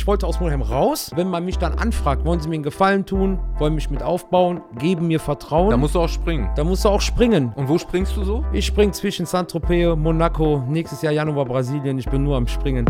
ich wollte aus Monheim raus. Wenn man mich dann anfragt, wollen sie mir einen Gefallen tun, wollen mich mit aufbauen, geben mir Vertrauen. Da musst du auch springen. Da musst du auch springen. Und wo springst du so? Ich spring zwischen Saint-Tropez, Monaco, nächstes Jahr Januar Brasilien. Ich bin nur am Springen.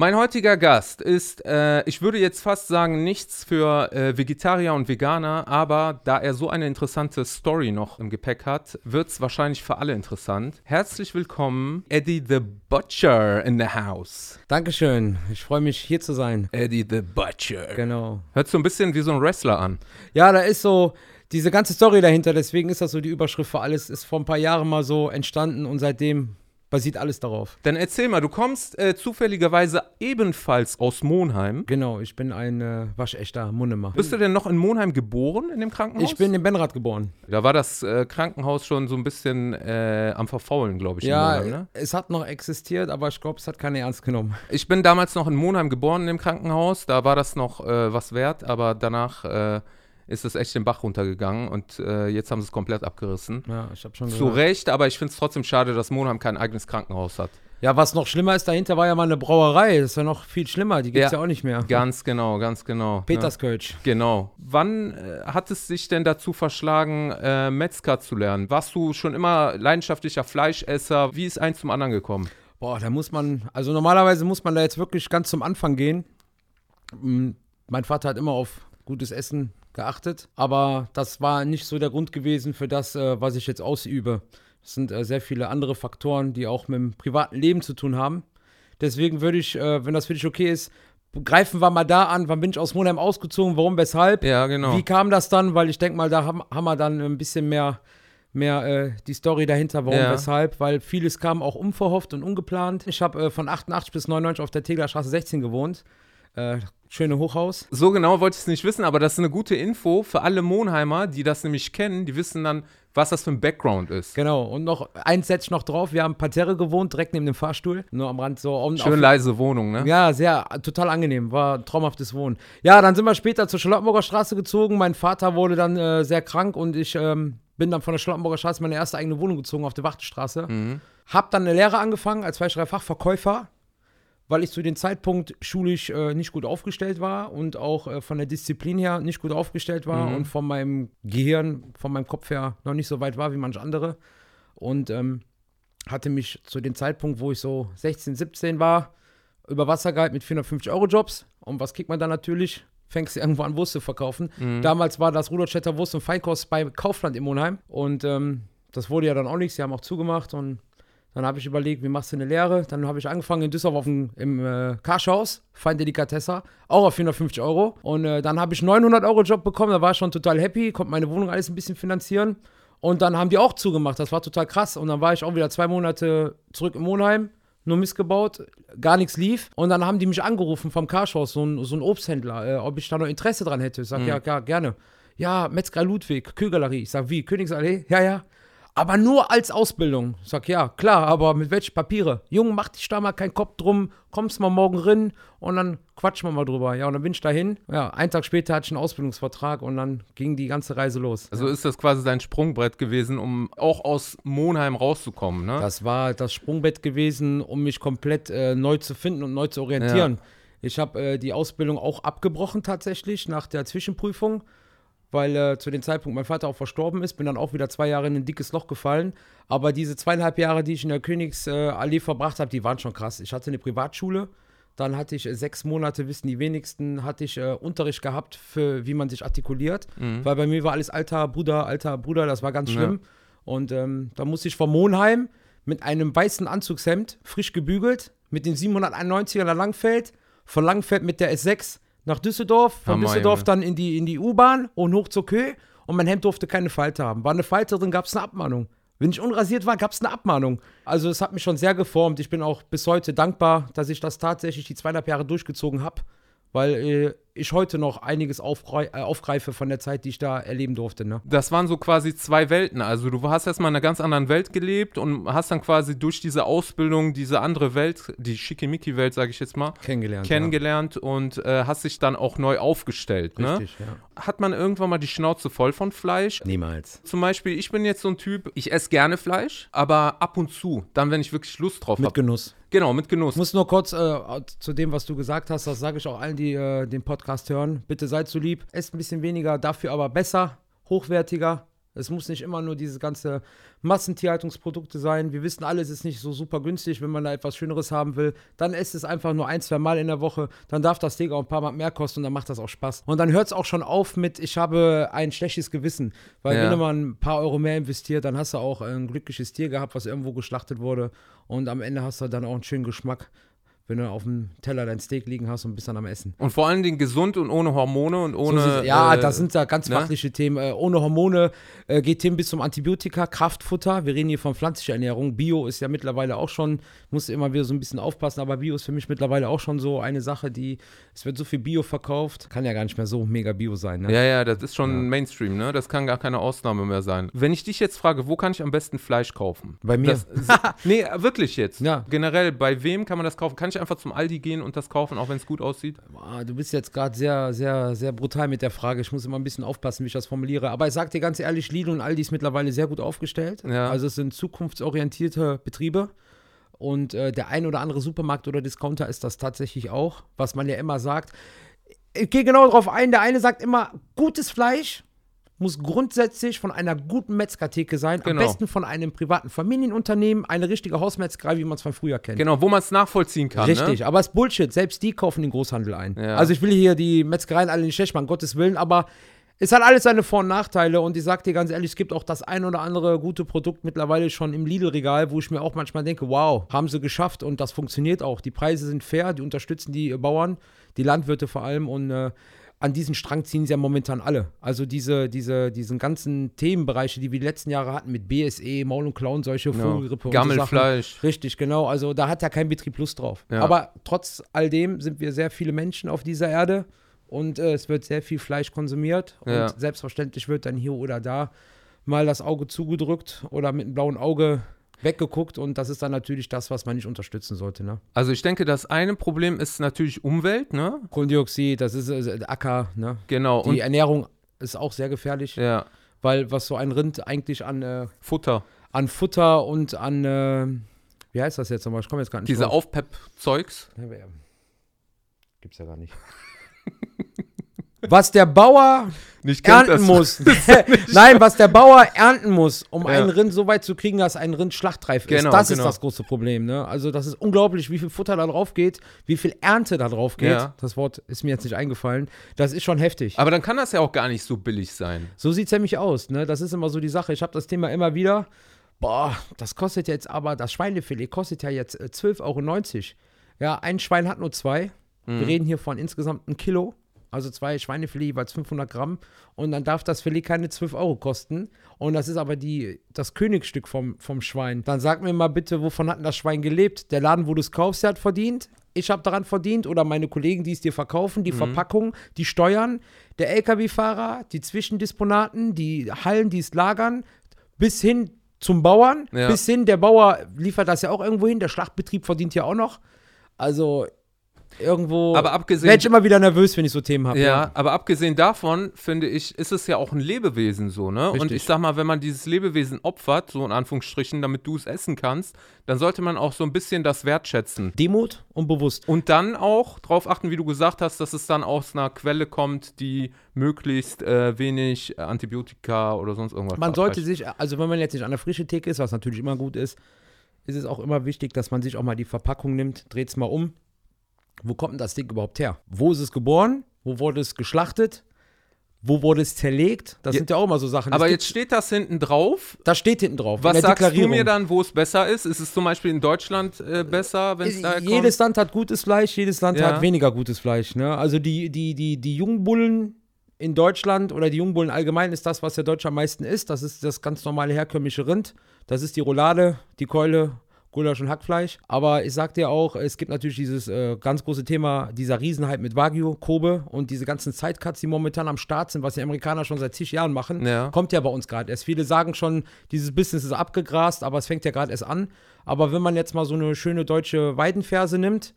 Mein heutiger Gast ist, äh, ich würde jetzt fast sagen, nichts für äh, Vegetarier und Veganer, aber da er so eine interessante Story noch im Gepäck hat, wird es wahrscheinlich für alle interessant. Herzlich willkommen, Eddie the Butcher in the house. Dankeschön. Ich freue mich, hier zu sein. Eddie the Butcher. Genau. Hört so ein bisschen wie so ein Wrestler an. Ja, da ist so diese ganze Story dahinter. Deswegen ist das so die Überschrift für alles. Ist vor ein paar Jahren mal so entstanden und seitdem basiert alles darauf. Dann erzähl mal, du kommst äh, zufälligerweise ebenfalls aus Monheim. Genau, ich bin ein äh, waschechter Munnemer. Bist du denn noch in Monheim geboren, in dem Krankenhaus? Ich bin in Benrath geboren. Da war das äh, Krankenhaus schon so ein bisschen äh, am Verfaulen, glaube ich. Ja, Monheim, ne? es hat noch existiert, aber ich glaube, es hat keiner ernst genommen. Ich bin damals noch in Monheim geboren, in dem Krankenhaus. Da war das noch äh, was wert, aber danach äh, ist es echt den Bach runtergegangen und äh, jetzt haben sie es komplett abgerissen. Ja, ich habe schon Zu Recht, aber ich finde es trotzdem schade, dass Monheim kein eigenes Krankenhaus hat. Ja, was noch schlimmer ist, dahinter war ja mal eine Brauerei. Das ist ja noch viel schlimmer. Die gibt es Ja. ja. auch nicht mehr. Ganz genau, ganz genau. Peterskölsch. Ja, genau. Wann äh, hat es sich denn dazu verschlagen, äh, Metzger zu lernen? Warst du schon immer leidenschaftlicher Fleischesser? Wie ist eins zum anderen gekommen? Boah, da muss man, also normalerweise muss man da jetzt wirklich ganz zum Anfang gehen. Mm, Mein Vater hat immer auf gutes Essen geachtet, aber das war nicht so der Grund gewesen für das, äh, was ich jetzt ausübe. Es sind äh, sehr viele andere Faktoren, die auch mit dem privaten Leben zu tun haben. Deswegen würde ich, äh, wenn das für dich okay ist, greifen wir mal da an, wann bin ich aus Monheim ausgezogen, warum, weshalb. Ja, genau. Wie kam das dann? Weil ich denke mal, da haben, haben wir dann ein bisschen mehr, mehr äh, die Story dahinter, warum, Ja. weshalb. Weil vieles kam auch unverhofft und ungeplant. Ich habe äh, von 88 bis 99 auf der Teglerstraße 16 gewohnt. Äh, schöne Hochhaus. So genau wollte ich es nicht wissen, aber das ist eine gute Info für alle Monheimer, die das nämlich kennen. Die wissen dann, was das für ein Background ist. Genau. Und noch eins setze ich noch drauf. Wir haben Parterre gewohnt, direkt neben dem Fahrstuhl. Nur am Rand so. Und Schön auf, leise Wohnung, ne? Ja, sehr, total angenehm. War traumhaftes Wohnen. Ja, dann sind wir später zur Charlottenburger Straße gezogen. Mein Vater wurde dann äh, sehr krank und ich ähm, bin dann von der Charlottenburger Straße in meine erste eigene Wohnung gezogen auf der Wachtenstraße. Hab dann eine Lehre angefangen als Fachverkäufer, weil ich zu dem Zeitpunkt schulisch äh, nicht gut aufgestellt war und auch äh, von der Disziplin her nicht gut aufgestellt war und von meinem Gehirn, von meinem Kopf her noch nicht so weit war wie manche andere. Und ähm, hatte mich zu dem Zeitpunkt, wo ich so 16, 17 war, über Wasser gehalten mit 450 Euro Jobs. Und was kriegt man dann natürlich? Fängst du irgendwo an Wurst zu verkaufen. Damals war das Rudolstädter Wurst und Feinkost bei Kaufland in Monheim. Und ähm, das wurde ja dann auch nichts. Sie haben auch zugemacht. Und dann habe ich überlegt, wie machst du eine Lehre? Dann habe ich angefangen in Düsseldorf dem, im äh, Karschhaus, Fein Delikatessa, auch auf 450 Euro. Und äh, dann habe ich 900 Euro Job bekommen. Da war ich schon total happy, konnte meine Wohnung alles ein bisschen finanzieren. Und dann haben die auch zugemacht. Das war total krass. Und dann war ich auch wieder zwei Monate zurück in Monheim, nur missgebaut, gar nichts lief. Und dann haben die mich angerufen vom Karschhaus, so ein, so ein Obsthändler, äh, ob ich da noch Interesse dran hätte. Ich sage, ja, ja, gerne. Ja, Metzger Ludwig, Kühlgalerie. Ich sage, wie? Königsallee? Ja, ja. Aber nur als Ausbildung. Ich sag, ja, klar, aber mit welchen Papiere? Junge, mach dich da mal keinen Kopf drum, kommst mal morgen rein und dann quatschen wir mal drüber. Ja, und dann bin ich dahin. Ja, einen Tag später hatte ich einen Ausbildungsvertrag und dann ging die ganze Reise los. Also ist das quasi dein Sprungbrett gewesen, um auch aus Monheim rauszukommen, ne? Das war das Sprungbett gewesen, um mich komplett äh, neu zu finden und neu zu orientieren. Ich habe äh, die Ausbildung auch abgebrochen tatsächlich nach der Zwischenprüfung, weil äh, zu dem Zeitpunkt mein Vater auch verstorben ist. Bin dann auch wieder zwei Jahre in ein dickes Loch gefallen. Aber diese zweieinhalb Jahre, die ich in der Königsallee verbracht habe, die waren schon krass. Ich hatte eine Privatschule. Dann hatte ich äh, sechs Monate, wissen die wenigsten, hatte ich äh, Unterricht gehabt, für wie man sich artikuliert. Weil bei mir war alles alter Bruder, alter Bruder, das war ganz Ja. schlimm. Und ähm, da musste ich von Monheim mit einem weißen Anzugshemd, frisch gebügelt, mit den 791er nach Langfeld, von Langfeld mit der S6 nach Düsseldorf, von Hammer, Düsseldorf Junge. dann in die, in die U-Bahn und hoch zur Kö. Und mein Hemd durfte keine Falte haben. War eine Falte drin, gab es eine Abmahnung. Wenn ich unrasiert war, gab es eine Abmahnung. Also es hat mich schon sehr geformt. Ich bin auch bis heute dankbar, dass ich das tatsächlich die zweieinhalb Jahre durchgezogen habe, weil äh, ich heute noch einiges aufgrei äh, aufgreife von der Zeit, die ich da erleben durfte. Ne? Das waren so quasi zwei Welten. Also du hast erstmal in einer ganz anderen Welt gelebt und hast dann quasi durch diese Ausbildung diese andere Welt, die Schickimicki-Welt, sage ich jetzt mal, Kennengelernt. kennengelernt und äh, hast dich dann auch neu aufgestellt. ja. Ne? Richtig, ja. Hat man irgendwann mal die Schnauze voll von Fleisch? Niemals. Zum Beispiel, ich bin jetzt so ein Typ, ich esse gerne Fleisch, aber ab und zu, dann, wenn ich wirklich Lust drauf Mit habe. Genuss. Genau, mit Genuss. Ich muss nur kurz äh, zu dem, was du gesagt hast, das sage ich auch allen, die äh, den Podcast hören. Bitte seid so lieb, esst ein bisschen weniger, dafür aber besser, hochwertiger. Es muss nicht immer nur diese ganze Massentierhaltungsprodukte sein. Wir wissen alle, es ist nicht so super günstig, wenn man da etwas Schöneres haben will. Dann esst es einfach nur ein, zwei Mal in der Woche. Dann darf das Steak auch ein paar Mal mehr kosten und dann macht das auch Spaß. Und dann hört es auch schon auf mit, ich habe ein schlechtes Gewissen. Weil Ja. wenn man ein paar Euro mehr investiert, dann hast du auch ein glückliches Tier gehabt, was irgendwo geschlachtet wurde. Und am Ende hast du dann auch einen schönen Geschmack, wenn du auf dem Teller dein Steak liegen hast und bist dann am Essen. Und vor allen Dingen gesund und ohne Hormone und So ohne. sieht's- ja, äh, das sind da ganz ne? fachliche Themen. Äh, ohne Hormone äh, geht Tim bis zum Antibiotika, Kraftfutter. Wir reden hier von pflanzlicher Ernährung. Bio ist ja mittlerweile auch schon, muss immer wieder so ein bisschen aufpassen, aber Bio ist für mich mittlerweile auch schon so eine Sache, die, es wird so viel Bio verkauft, kann ja gar nicht mehr so mega Bio sein. Ne? Ja, ja, das ist schon Mainstream, ne? Das kann gar keine Ausnahme mehr sein. Wenn ich dich jetzt frage, wo kann ich am besten Fleisch kaufen? Bei mir. Das, nee, wirklich jetzt. Ja. Generell, bei wem kann man das kaufen? Kann ich einfach zum Aldi gehen und das kaufen, auch wenn es gut aussieht? Du bist jetzt gerade sehr, sehr, sehr brutal mit der Frage. Ich muss immer ein bisschen aufpassen, wie ich das formuliere. Aber ich sag dir ganz ehrlich, Lidl und Aldi ist mittlerweile sehr gut aufgestellt. Ja. Also es sind zukunftsorientierte Betriebe. Und äh, der ein oder andere Supermarkt oder Discounter ist das tatsächlich auch, was man ja immer sagt. Ich gehe genau darauf ein. Der eine sagt immer, gutes Fleisch muss grundsätzlich von einer guten Metzgertheke sein. Genau. Am besten von einem privaten Familienunternehmen, eine richtige Hausmetzgerei, wie man es von früher kennt. Genau, wo man es nachvollziehen kann. Richtig, Ne? aber es ist Bullshit. Selbst die kaufen den Großhandel ein. Ja. Also ich will hier die Metzgereien alle nicht schlecht machen, Gottes Willen, aber es hat alles seine Vor- und Nachteile und ich sag dir ganz ehrlich, es gibt auch das ein oder andere gute Produkt mittlerweile schon im Lidl-Regal, wo ich mir auch manchmal denke, wow, haben sie geschafft und das funktioniert auch. Die Preise sind fair, die unterstützen die Bauern, die Landwirte vor allem und äh, an diesen Strang ziehen sie ja momentan alle. Also diese, diese, diesen ganzen Themenbereiche, die wir die letzten Jahre hatten mit BSE, Maul- und Klauenseuche, Vogelgrippe und so Sachen. Gammelfleisch. Richtig, genau. Also da hat ja kein Betrieb Lust drauf. Ja. Aber trotz all dem sind wir sehr viele Menschen auf dieser Erde und äh, es wird sehr viel Fleisch konsumiert. Und Ja. selbstverständlich wird dann hier oder da mal das Auge zugedrückt oder mit einem blauen Auge weggeguckt und das ist dann natürlich das, was man nicht unterstützen sollte. Ne? Also ich denke, das eine Problem ist natürlich Umwelt, ne? Kohlendioxid, das ist äh, Acker, ne? Genau. Die Ernährung ist auch sehr gefährlich, ja, weil was so ein Rind eigentlich an, äh, Futter. an Futter und an, äh, wie heißt das jetzt nochmal? Ich komme jetzt gar nicht Diese. Aufpepp-Zeugs. Wer- Gibt's ja gar nicht. Was der Bauer Nicht kennt ernten muss. Nein, was der Bauer ernten muss, um Ja. einen Rind so weit zu kriegen, dass ein Rind schlachtreif ist. Genau, das genau. ist das große Problem. Ne? Also, das ist unglaublich, wie viel Futter da drauf geht, wie viel Ernte da drauf geht. Ja. Das Wort ist mir jetzt nicht eingefallen. Das ist schon heftig. Aber dann kann das ja auch gar nicht so billig sein. So sieht es nämlich aus. Ne? Das ist immer so die Sache. Ich habe das Thema immer wieder. Boah, das kostet jetzt aber, das Schweinefilet kostet ja jetzt äh, 12,90 Euro. Ja, ein Schwein hat nur zwei. Wir reden hier von insgesamt ein Kilo. Also zwei Schweinefilet jeweils 500 Gramm. Und dann darf das Filet keine 12 Euro kosten. Und das ist aber die, das Königsstück vom, vom Schwein. Dann sag mir mal bitte, wovon hat denn das Schwein gelebt? Der Laden, wo du es kaufst, der hat verdient. Ich habe daran verdient oder meine Kollegen, die es dir verkaufen, die Verpackung, die Steuern, der LKW-Fahrer, die Zwischendisponaten, die Hallen, die es lagern, bis hin zum Bauern, Ja. bis hin, der Bauer liefert das ja auch irgendwo hin, der Schlachtbetrieb verdient ja auch noch. Also irgendwo Aber abgesehen- werde ich immer wieder nervös, wenn ich so Themen habe. Ja, aber abgesehen davon, finde ich, ist es ja auch ein Lebewesen so, ne? Und Richtig. ich sag mal, wenn man dieses Lebewesen opfert, so in Anführungsstrichen, damit du es essen kannst, dann sollte man auch so ein bisschen das wertschätzen. Demut und bewusst. Und dann auch darauf achten, wie du gesagt hast, dass es dann aus einer Quelle kommt, die möglichst äh, wenig Antibiotika oder sonst irgendwas Man sollte sich, also wenn man jetzt nicht an der frischen Theke ist, was natürlich immer gut ist, ist es auch immer wichtig, dass man sich auch mal die Verpackung nimmt, dreht es mal um. Wo kommt denn das Ding überhaupt her? Wo ist es geboren? Wo wurde es geschlachtet? Wo wurde es zerlegt? Das Ja, sind ja auch immer so Sachen. Aber jetzt steht das hinten drauf. das steht hinten drauf. Was sagst du mir dann, wo es besser ist? Ist es zum Beispiel in Deutschland äh, besser, wenn es da jedes Land hat gutes Fleisch, jedes Land Ja. hat weniger gutes Fleisch. Ne? Also die, die, die, die Jungbullen in Deutschland oder die Jungbullen allgemein ist das, was der Deutsche am meisten isst. Das ist das ganz normale herkömmliche Rind. Das ist die Roulade, die Keule, Gulasch und Hackfleisch. Aber ich sag dir auch, es gibt natürlich dieses äh, ganz große Thema dieser Riesenhype mit Wagyu, Kobe und diese ganzen Sidecuts, die momentan am Start sind, was die Amerikaner schon seit zig Jahren machen, Ja. kommt ja bei uns gerade erst. Viele sagen schon, dieses Business ist abgegrast, aber es fängt ja gerade erst an. Aber wenn man jetzt mal so eine schöne deutsche Weidenferse nimmt,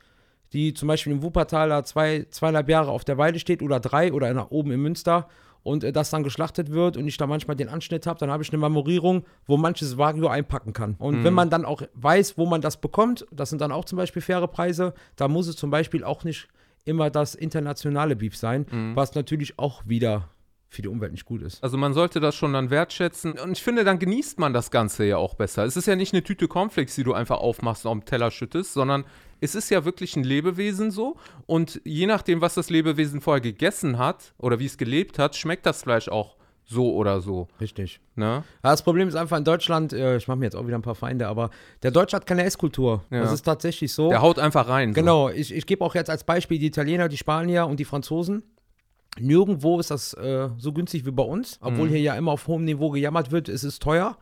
die zum Beispiel im Wuppertal da zwei, zweieinhalb Jahre auf der Weide steht oder drei oder in, oben in Münster und äh, das dann geschlachtet wird und ich da manchmal den Anschnitt habe, dann habe ich eine Memorierung, wo manches Wagyu einpacken kann. Und Mhm. wenn man dann auch weiß, wo man das bekommt, das sind dann auch zum Beispiel faire Preise, da muss es zum Beispiel auch nicht immer das internationale Beef sein, Mhm. was natürlich auch wieder für die Umwelt nicht gut ist. Also man sollte das schon dann wertschätzen. Und ich finde, dann genießt man das Ganze ja auch besser. Es ist ja nicht eine Tüte Cornflakes, die du einfach aufmachst und auf den Teller schüttest, sondern es ist ja wirklich ein Lebewesen so. Und je nachdem, was das Lebewesen vorher gegessen hat oder wie es gelebt hat, schmeckt das Fleisch auch so oder so. Richtig. Ne? Ja, das Problem ist einfach in Deutschland, äh, ich mache mir jetzt auch wieder ein paar Feinde, aber der Deutsche hat keine Esskultur. Ja. Das ist tatsächlich so. Der haut einfach rein. So. Genau, ich, ich gebe auch jetzt als Beispiel die Italiener, die Spanier und die Franzosen. Nirgendwo ist das äh, so günstig wie bei uns, obwohl Mhm. hier ja immer auf hohem Niveau gejammert wird, es ist teuer.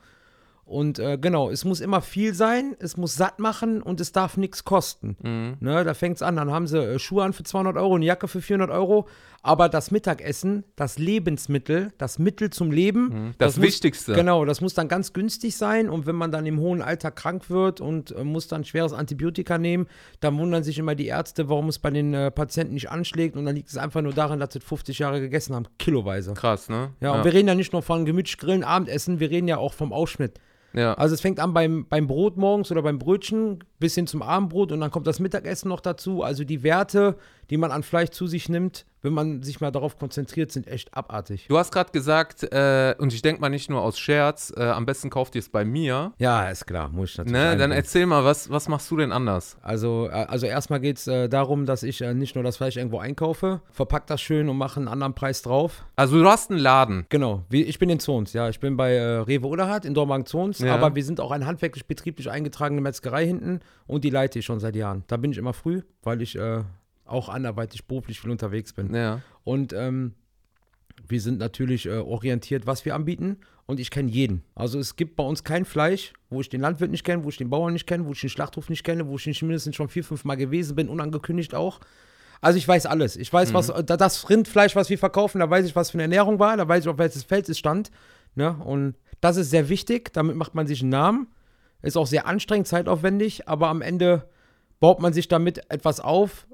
Und äh, genau, es muss immer viel sein, es muss satt machen und es darf nichts kosten. Mhm. Ne, da fängt es an, dann haben sie äh, Schuhe an für 200 Euro, eine Jacke für 400 Euro, aber das Mittagessen, das Lebensmittel, das Mittel zum Leben, Mhm. Das muss, Wichtigste. Genau, das muss dann ganz günstig sein und wenn man dann im hohen Alter krank wird und äh, muss dann schweres Antibiotika nehmen, dann wundern sich immer die Ärzte, warum es bei den äh, Patienten nicht anschlägt und dann liegt es einfach nur daran, dass sie 50 Jahre gegessen haben, kiloweise. Krass, ne? Ja, und wir reden ja nicht nur von gemütlich grillen, Abendessen, wir reden ja auch vom Ausschnitt. Ja. Also es fängt an beim, beim Brot morgens oder beim Brötchen bis hin zum Abendbrot und dann kommt das Mittagessen noch dazu. Also die Werte, die man an Fleisch zu sich nimmt, wenn man sich mal darauf konzentriert, sind echt abartig. Du hast gerade gesagt, äh, und ich denke mal nicht nur aus Scherz, äh, am besten kauft ihr es bei mir. Ja, ist klar, muss ich natürlich Ne? Dann erzähl mal, was, was machst du denn anders? Also, äh, also erstmal geht es äh, darum, dass ich äh, nicht nur das Fleisch irgendwo einkaufe, verpack das schön und mache einen anderen Preis drauf. Also du hast einen Laden. Genau, ich bin in Zons, ja. Ich bin bei äh, Rewe Oderhardt in Dormagen-Zons, Ja. aber wir sind auch eine handwerklich betrieblich eingetragene Metzgerei hinten und die leite ich schon seit Jahren. Da bin ich immer früh, weil ich äh, auch anderweitig beruflich viel unterwegs bin. Ja. Und ähm, wir sind natürlich äh, orientiert, was wir anbieten. Und ich kenne jeden. Also es gibt bei uns kein Fleisch, wo ich den Landwirt nicht kenne, wo ich den Bauern nicht kenne, wo ich den Schlachthof nicht kenne, wo ich nicht mindestens schon vier, fünf Mal gewesen bin, unangekündigt auch. Also ich weiß alles. Ich weiß, was da- das Rindfleisch, was wir verkaufen, da weiß ich, was für eine Ernährung war, da weiß ich, auf welches Feld es stand. Ne? Und das ist sehr wichtig. Damit macht man sich einen Namen. Ist auch sehr anstrengend, zeitaufwendig, aber am Ende baut man sich damit etwas auf,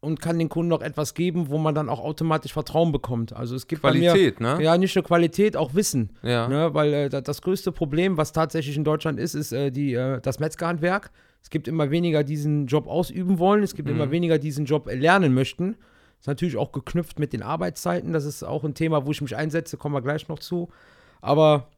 und kann den Kunden noch etwas geben, wo man dann auch automatisch Vertrauen bekommt. Also es gibt Qualität, mir, ne? Ja, nicht nur Qualität, auch Wissen. Ja. Ne? Weil äh, da- das größte Problem, was tatsächlich in Deutschland ist, ist äh, die, äh, das Metzgerhandwerk. Es gibt immer weniger, die diesen Job ausüben wollen. Es gibt Mhm. immer weniger, die diesen Job lernen möchten. Ist natürlich auch geknüpft mit den Arbeitszeiten. Das ist auch ein Thema, wo ich mich einsetze, kommen wir gleich noch zu. Aber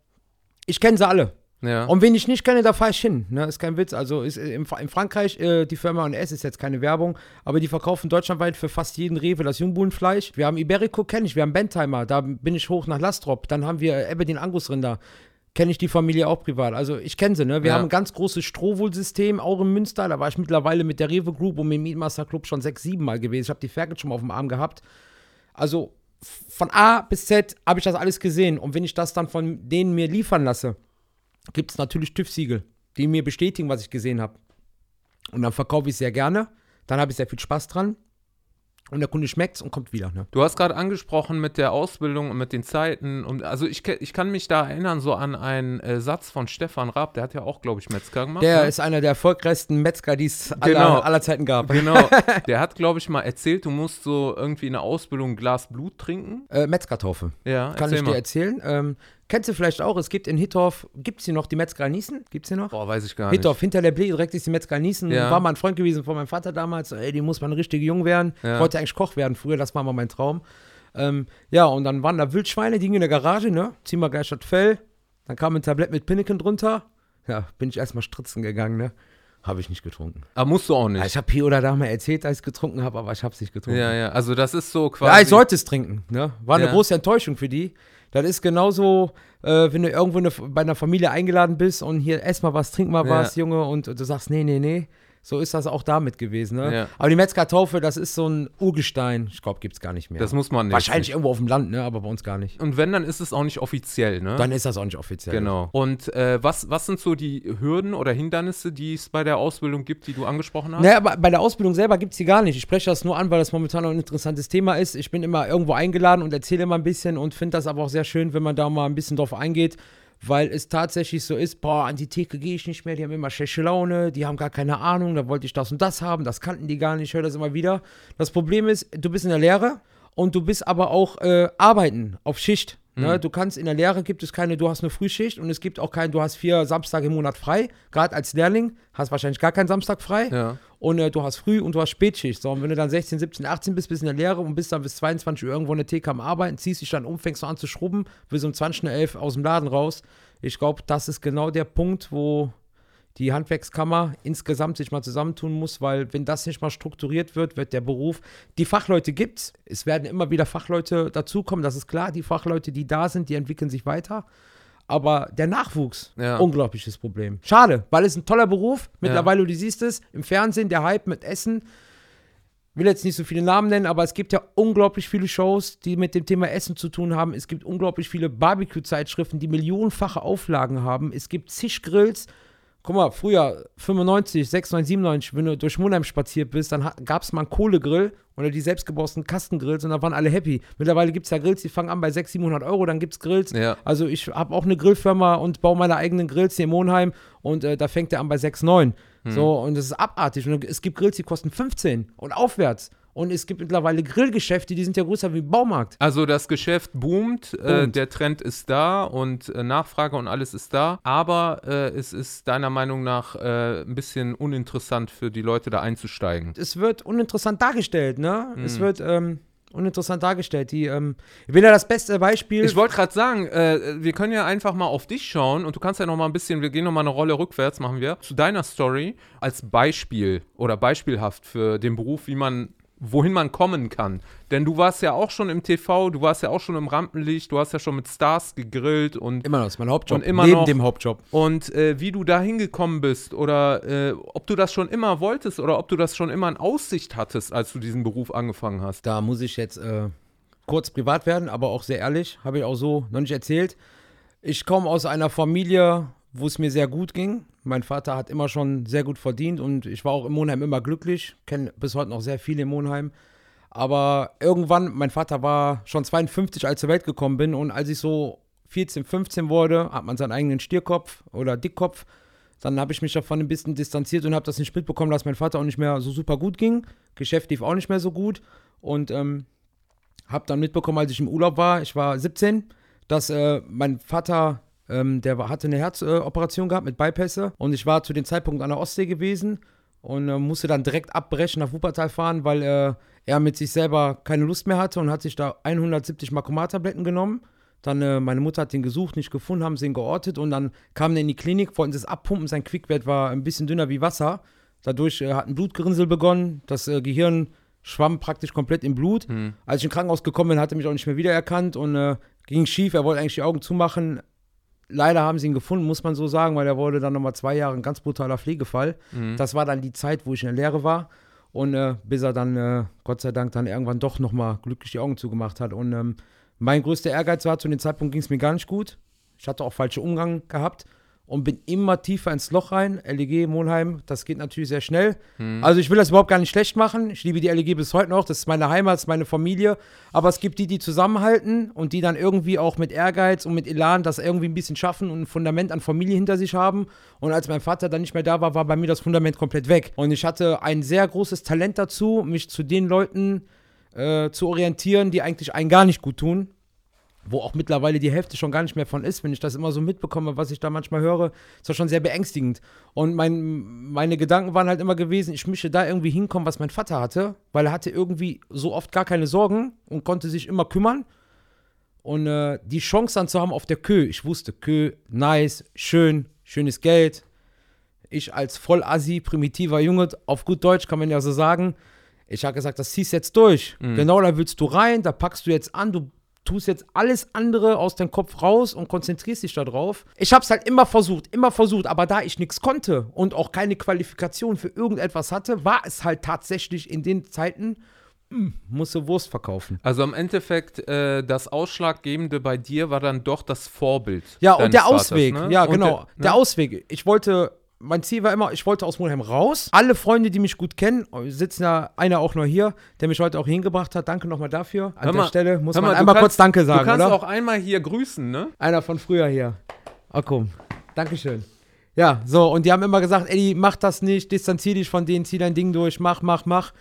ich kenne sie alle. Ja. Und wen ich nicht kenne, da fahre ich hin. Ne? Ist kein Witz. Also ist in, Fra- in Frankreich, äh, die Firma NS ist jetzt keine Werbung, aber die verkaufen deutschlandweit für fast jeden Rewe das Jungbuhlenfleisch. Wir haben Iberico, kenne ich. Wir haben Bentheimer, da bin ich hoch nach Lastrop. Dann haben wir äh, Eberdin Angusrinder. Kenne ich die Familie auch privat. Also ich kenne sie, ne? Wir Ja. haben ein ganz großes Strohwohl-System, auch in Münster. Da war ich mittlerweile mit der Rewe Group und mit dem Mietmaster Club schon sechs, sieben Mal gewesen. Ich habe die Ferkel schon mal auf dem Arm gehabt. Also von A bis Z habe ich das alles gesehen. Und wenn ich das dann von denen mir liefern lasse, gibt es natürlich TÜV-Siegel, die mir bestätigen, was ich gesehen habe. Und dann verkaufe ich es sehr gerne. Dann habe ich sehr viel Spaß dran. Und der Kunde schmeckt's und kommt wieder. Ne? Du hast gerade angesprochen mit der Ausbildung und mit den Zeiten. Und also ich, ich kann mich da erinnern, so an einen äh, Satz von Stefan Raab, der hat ja auch, glaube ich, Metzger gemacht. Der ne? ist einer der erfolgreichsten Metzger, die es Genau. aller, aller Zeiten gab. Genau. Der hat, glaube ich, mal erzählt, du musst so irgendwie in der Ausbildung ein Glas Blut trinken. Äh, Metzgertaufe. Ja, Kann ich dir mal. erzählen. Ähm, kennst du vielleicht auch, es gibt in Hittorf, gibt es hier noch die Metzgerei Niesen? Gibt es hier noch? Boah, weiß ich gar nicht. Hittorf, hinter der Ble direkt ist die Metzgerei Niesen. Ja. War mal ein Freund gewesen von meinem Vater damals. Ey, die muss man richtig jung werden. Ja. Ich wollte eigentlich Koch werden früher, das war mal mein Traum. Ähm, ja, und dann waren da Wildschweine, die hingen in der Garage, ne? Ziehen wir gleich das Fell. Dann kam ein Tablett mit Pinneken drunter. Ja, bin ich erstmal stritzen gegangen, ne? Habe ich nicht getrunken. Aber musst du auch nicht. ich habe hier oder da mal erzählt, dass ich es getrunken habe, aber ich habe es nicht getrunken. Ja, ja. Also das ist so quasi. Ja, ich sollte es trinken. Ne? War eine Ja. große Enttäuschung für die. Das ist genauso, äh, wenn du irgendwo eine, bei einer Familie eingeladen bist und hier ess mal was, trink mal Ja. was, Junge, und du sagst, nee, nee, nee. So ist das auch damit gewesen. Ne? Ja. Aber die Metzger-Taufe, das ist so ein Urgestein. Ich glaube, gibt es gar nicht mehr. Das muss man nicht. Wahrscheinlich irgendwo auf dem Land, ne? aber bei uns gar nicht. Und wenn, dann ist es auch nicht offiziell, ne? Dann ist das auch nicht offiziell. Genau. Und äh, was, was sind so die Hürden oder Hindernisse, die es bei der Ausbildung gibt, die du angesprochen hast? Naja, aber bei der Ausbildung selber gibt es die gar nicht. Ich spreche das nur an, weil das momentan noch ein interessantes Thema ist. Ich bin immer irgendwo eingeladen und erzähle immer ein bisschen und finde das aber auch sehr schön, wenn man da mal ein bisschen drauf eingeht, weil es tatsächlich so ist, boah, an die Theke gehe ich nicht mehr, die haben immer schlechte Laune, die haben gar keine Ahnung, da wollte ich das und das haben, das kannten die gar nicht, ich höre das immer wieder. Das Problem ist, du bist in der Lehre und du bist aber auch äh, arbeiten auf Schicht. Ne? Mhm. Du kannst in der Lehre gibt es keine, du hast eine Frühschicht und es gibt auch kein, du hast vier Samstage im Monat frei. Gerade als Lehrling hast wahrscheinlich gar keinen Samstag frei. Ja. Und äh, du hast Früh- und du hast Spätschicht. So, und wenn du dann 16, 17, 18 bist, bist in der Lehre und bist dann bis 22 Uhr irgendwo in der TK am Arbeiten, ziehst dich dann um, fängst du an zu schrubben, bis um 20 Uhr 11 aus dem Laden raus. Ich glaube, das ist genau der Punkt, wo die Handwerkskammer insgesamt sich mal zusammentun muss, weil wenn das nicht mal strukturiert wird, wird der Beruf, die Fachleute gibt's, es werden immer wieder Fachleute dazukommen, das ist klar, die Fachleute, die da sind, die entwickeln sich weiter, aber der Nachwuchs, Ja. unglaubliches Problem. Schade, weil es ein toller Beruf, mittlerweile, du siehst es, im Fernsehen, der Hype mit Essen, will jetzt nicht so viele Namen nennen, aber es gibt ja unglaublich viele Shows, die mit dem Thema Essen zu tun haben. Es gibt unglaublich viele Barbecue-Zeitschriften, die millionenfache Auflagen haben. Es gibt zig Grills. Guck mal, früher 95, 96, 97, wenn du durch Monheim spaziert bist, dann gab es mal einen Kohlegrill oder die selbstgebauten Kastengrills und da waren alle happy. Mittlerweile gibt es ja Grills, die fangen an bei 600, 700 Euro, dann gibt es Grills. Ja. Also ich habe auch eine Grillfirma und baue meine eigenen Grills hier in Monheim und äh, da fängt der an bei 6, 9. So, und das ist abartig. Und es gibt Grills, die kosten 15 und aufwärts. Und es gibt mittlerweile Grillgeschäfte, die sind ja größer wie Baumarkt. Also das Geschäft boomt, Äh, der Trend ist da und äh, Nachfrage und alles ist da, aber äh, es ist deiner Meinung nach äh, ein bisschen uninteressant für die Leute da einzusteigen. Es wird uninteressant dargestellt, ne? Es Mhm. wird ähm, uninteressant dargestellt. Die, ähm, ich bin ja das beste Beispiel. Ich wollte gerade sagen, äh, wir können ja einfach mal auf dich schauen und du kannst ja noch mal ein bisschen, wir gehen noch mal eine Rolle rückwärts, machen wir, zu deiner Story als Beispiel oder beispielhaft für den Beruf, wie man wohin man kommen kann. Denn du warst ja auch schon im TV, du warst ja auch schon im Rampenlicht, du hast ja schon mit Stars gegrillt und immer noch, ist mein Hauptjob. Und immer Neben noch- dem Hauptjob. Und äh, wie du da hingekommen bist oder äh, ob du das schon immer wolltest oder ob du das schon immer in Aussicht hattest, als du diesen Beruf angefangen hast. Da muss ich jetzt äh, kurz privat werden, aber auch sehr ehrlich, habe ich auch so noch nicht erzählt. Ich komme aus einer Familie, wo es mir sehr gut ging. Mein Vater hat immer schon sehr gut verdient und ich war auch im Monheim immer glücklich. Kenne bis heute noch sehr viele im Monheim. Aber irgendwann, mein Vater war schon 52, als ich zur Welt gekommen bin und als ich so 14, 15 wurde, hat man seinen eigenen Stierkopf oder Dickkopf. Dann habe ich mich davon ein bisschen distanziert und habe das nicht mitbekommen, dass mein Vater auch nicht mehr so super gut ging. Geschäft lief auch nicht mehr so gut. Und ähm, habe dann mitbekommen, als ich im Urlaub war, ich war 17, dass äh, mein Vater, ähm, der hatte eine Herzoperation Operation gehabt mit Bypässe und ich war zu dem Zeitpunkt an der Ostsee gewesen und äh, musste dann direkt abbrechen nach Wuppertal fahren, weil äh, er mit sich selber keine Lust mehr hatte und hat sich da 170 Makomat-Tabletten genommen. Dann, äh, meine Mutter hat ihn gesucht, nicht gefunden, haben sie ihn geortet und dann kam er in die Klinik, wollten sie es abpumpen, sein Quickwert war ein bisschen dünner wie Wasser. Dadurch äh, hat ein Blutgerinnsel begonnen, das äh, Gehirn schwamm praktisch komplett im Blut. Als ich im Krankenhaus gekommen bin, hat er mich auch nicht mehr wiedererkannt und äh, ging schief. Er wollte eigentlich die Augen zumachen. Leider haben sie ihn gefunden, muss man so sagen, weil er wurde dann nochmal zwei Jahre ein ganz brutaler Pflegefall. Das war dann die Zeit, wo ich in der Lehre war. Und äh, bis er dann, äh, Gott sei Dank, dann irgendwann doch nochmal glücklich die Augen zugemacht hat. Und ähm, mein größter Ehrgeiz war, zu dem Zeitpunkt ging es mir gar nicht gut. Ich hatte auch falsche Umgang gehabt und bin immer tiefer ins Loch rein. LEG, Monheim, das geht natürlich sehr schnell. Also ich will das überhaupt gar nicht schlecht machen. Ich liebe die LEG bis heute noch. Das ist meine Heimat, das ist meine Familie. Aber es gibt die, die zusammenhalten und die dann irgendwie auch mit Ehrgeiz und mit Elan das irgendwie ein bisschen schaffen und ein Fundament an Familie hinter sich haben. Und als mein Vater dann nicht mehr da war, war bei mir das Fundament komplett weg. Und ich hatte ein sehr großes Talent dazu, mich zu den Leuten äh, zu orientieren, die eigentlich einen gar nicht gut tun wo auch mittlerweile die Hälfte schon gar nicht mehr von ist, wenn ich das immer so mitbekomme, was ich da manchmal höre, ist das schon sehr beängstigend. Und mein, meine Gedanken waren halt immer gewesen, ich möchte da irgendwie hinkommen, was mein Vater hatte, weil er hatte irgendwie so oft gar keine Sorgen und konnte sich immer kümmern. Und äh, die Chance dann zu haben auf der Kö, ich wusste, Kö, nice, schön, schönes Geld. Ich als Vollassi, primitiver Junge, auf gut Deutsch kann man ja so sagen, ich habe gesagt, das ziehst jetzt durch. Genau da willst du rein, da packst du jetzt an, du tust jetzt alles andere aus deinem Kopf raus und konzentrierst dich darauf. Ich habe es halt immer versucht, immer versucht, aber da ich nichts konnte und auch keine Qualifikation für irgendetwas hatte, war es halt tatsächlich in den Zeiten, hm, musste Wurst verkaufen. Also im Endeffekt, äh, das Ausschlaggebende bei dir war dann doch das Vorbild. Ja, und der Vaters, Ausweg, ne? ja, Und genau, Der, der ne? Ausweg. Ich wollte, mein Ziel war immer, ich wollte aus Monheim raus. Alle Freunde, die mich gut kennen, sitzen ja einer auch nur hier, der mich heute auch hingebracht hat. Danke nochmal dafür. An Hör der mal, Stelle muss man mal, einmal kannst- kurz Danke sagen, Du kannst oder? auch einmal hier grüßen, ne? Einer von früher hier. Ach komm. Dankeschön. Ja, so, und die haben immer gesagt, Eddie, mach das nicht, distanzier dich von denen, zieh dein Ding durch, mach, mach, mach.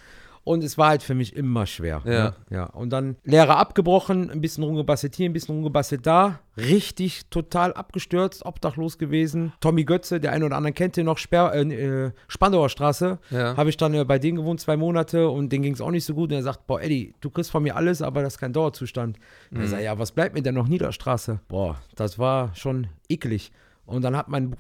Und es war halt für mich immer schwer. Ja. Ne? ja. Und dann Lehre abgebrochen, ein bisschen rumgebastelt hier, ein bisschen rumgebastelt da. Richtig total abgestürzt, obdachlos gewesen. Tommy Götze, der eine oder andere kennt den noch, Sper äh, äh, Spandauer Straße. Ja. Habe ich dann äh, bei denen gewohnt, zwei Monate und denen ging es auch nicht so gut. Und er sagt, boah, Eddie, du kriegst von mir alles, aber das ist kein Dauerzustand. Und Er sagt, ja, was bleibt mir denn noch Niederstraße? Boah, das war schon eklig. Und dann hat mein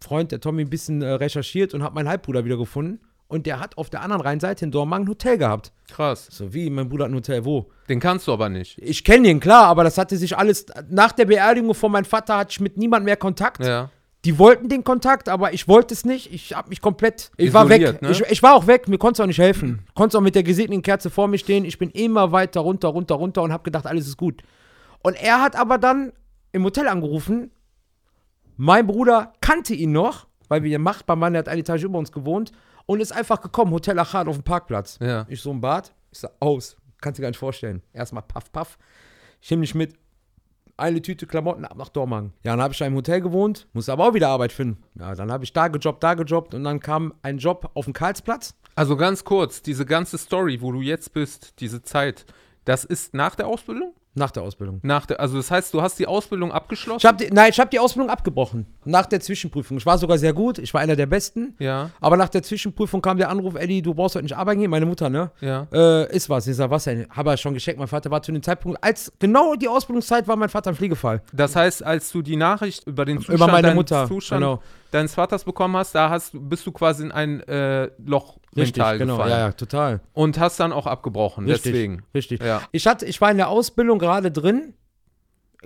Freund, der Tommy, ein bisschen äh, recherchiert und hat meinen Halbbruder wieder gefunden. Und der hat auf der anderen Rheinseite in Dormagen ein Hotel gehabt. Krass. So wie, mein Bruder hat ein Hotel, wo? Den kannst du aber nicht. Ich kenne ihn, klar, aber das hatte sich alles, nach der Beerdigung von meinem Vater hatte ich mit niemand mehr Kontakt. Ja. Die wollten den Kontakt, aber ich wollte es nicht. Ich habe mich komplett, ich war weg. Isoliert, ne? Ich, ich war auch weg, mir konnte es auch nicht helfen. Konnte auch mit der gesegneten Kerze vor mir stehen. Ich bin immer weiter runter, runter, runter und habe gedacht, alles ist gut. Und er hat aber dann im Hotel angerufen. Mein Bruder kannte ihn noch, weil wir Nachbarn waren, der hat eine Etage über uns gewohnt und ist einfach gekommen, Hotel Achat auf dem Parkplatz. Ja. Ich so im Bad, ich so, aus, kannst du gar nicht vorstellen. Erstmal paff, paff. Ich nehme dich mit, eine Tüte Klamotten ab nach Dormagen. Ja, dann habe ich da im Hotel gewohnt, musste aber auch wieder Arbeit finden. Ja, dann habe ich da gejobbt, da gejobbt und dann kam ein Job auf dem Karlsplatz. Also ganz kurz, diese ganze Story, wo du jetzt bist, diese Zeit, das ist nach der Ausbildung? Nach der Ausbildung. Nach der, also das heißt, du hast die Ausbildung abgeschlossen? Ich hab die, nein, ich habe die Ausbildung abgebrochen. Nach der Zwischenprüfung. Ich war sogar sehr gut. Ich war einer der Besten. Ja, Aber nach der Zwischenprüfung kam der Anruf, Eddie, du brauchst heute nicht arbeiten gehen. Meine Mutter, ne? ja. Äh, ist was. Ich sag, was denn? Habe er schon gescheckt. Mein Vater war zu dem Zeitpunkt, als genau die Ausbildungszeit war mein Vater im Pflegefall. Das heißt, als du die Nachricht über den Zustand, Über meine Mutter, Zustand genau. Deines Vaters bekommen hast, da hast, bist du quasi in ein äh, Loch Richtig, mental genau. gefallen. Ja, ja, total. Und hast dann auch abgebrochen, Richtig, deswegen. Richtig. Ja. Ich, hatte, ich war in der Ausbildung gerade drin,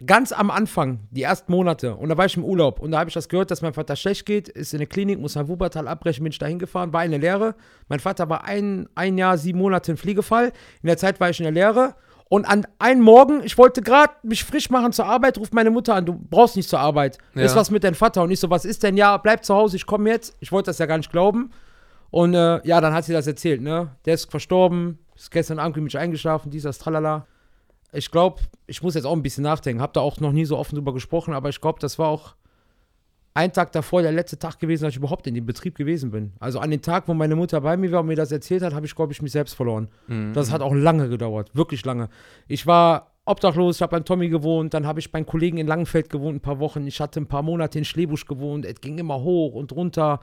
ganz am Anfang, die ersten Monate. Und da war ich im Urlaub. Und da habe ich das gehört, dass mein Vater schlecht geht, ist in der Klinik, muss nach Wuppertal abbrechen, bin ich da hingefahren, war in der Lehre. Mein Vater war ein, ein Jahr, sieben Monate in Pflegefall. In der Zeit war ich in der Lehre. Und an einem Morgen, ich wollte gerade mich frisch machen zur Arbeit, ruft meine Mutter an, du brauchst nicht zur Arbeit. Ja. Ist was mit deinem Vater? Und ich so, was ist denn? Ja, bleib zu Hause, ich komme jetzt. Ich wollte das ja gar nicht glauben. Und äh, ja, dann hat sie das erzählt, ne? Der ist verstorben, ist gestern Abend mit mich eingeschlafen, dieses Tralala. Ich glaube, ich muss jetzt auch ein bisschen nachdenken. Hab da auch noch nie so offen drüber gesprochen, aber ich glaube, das war auch ein Tag davor der letzte Tag gewesen, dass ich überhaupt in dem Betrieb gewesen bin. Also an den Tag, wo meine Mutter bei mir war und mir das erzählt hat, habe ich, glaube ich, mich selbst verloren. Das hat auch lange gedauert, wirklich lange. Ich war obdachlos, ich habe beim Tommy gewohnt, dann habe ich beim Kollegen in Langenfeld gewohnt ein paar Wochen. Ich hatte ein paar Monate in Schlebusch gewohnt. Es ging immer hoch und runter.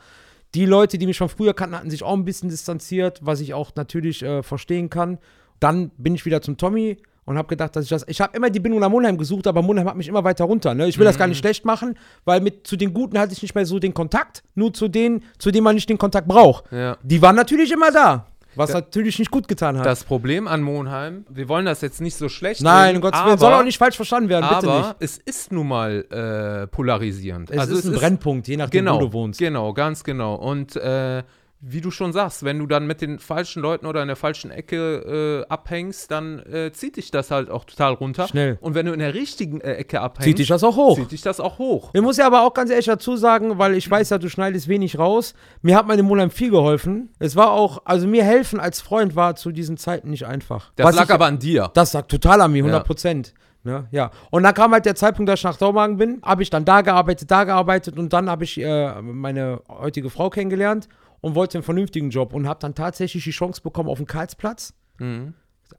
Die Leute, die mich von früher kannten, hatten sich auch ein bisschen distanziert, was ich auch natürlich äh, verstehen kann. Dann bin ich wieder zum Tommy und habe gedacht, dass ich das. Ich habe immer die Bindung nach Monheim gesucht, aber Monheim hat mich immer weiter runter. Ne? Ich will das gar nicht schlecht machen, weil mit zu den Guten hatte ich nicht mehr so den Kontakt, nur zu denen, zu denen man nicht den Kontakt braucht. Ja. Die waren natürlich immer da, was natürlich nicht gut getan hat. Das Problem an Monheim, wir wollen das jetzt nicht so schlecht Nein, reden, um Gottes aber, Willen, soll auch nicht falsch verstanden werden, bitte aber nicht. es ist nun mal äh, polarisierend. Es also ist ein Brennpunkt, je nachdem, genau, wo du wohnst. Genau, ganz genau. Und äh, wie du schon sagst, wenn du dann mit den falschen Leuten oder in der falschen Ecke äh, abhängst, dann äh, zieht dich das halt auch total runter. Schnell. Und wenn du in der richtigen äh, Ecke abhängst, Zieht dich das auch hoch. zieht dich das auch hoch. Ich muss ja aber auch ganz ehrlich dazu sagen, weil ich weiß ja, du schneidest wenig raus. Mir hat meine Monheim viel geholfen. Es war auch, also mir helfen als Freund war zu diesen Zeiten nicht einfach. Das Was lag ich, aber an dir. Das sagt total an mir, 100 Prozent. Ne? Ja. Und dann kam halt der Zeitpunkt, dass ich nach Dormagen bin. Habe ich dann da gearbeitet, da gearbeitet und dann habe ich äh, meine heutige Frau kennengelernt und wollte einen vernünftigen Job und habe dann tatsächlich die Chance bekommen auf den Karlsplatz. Mhm.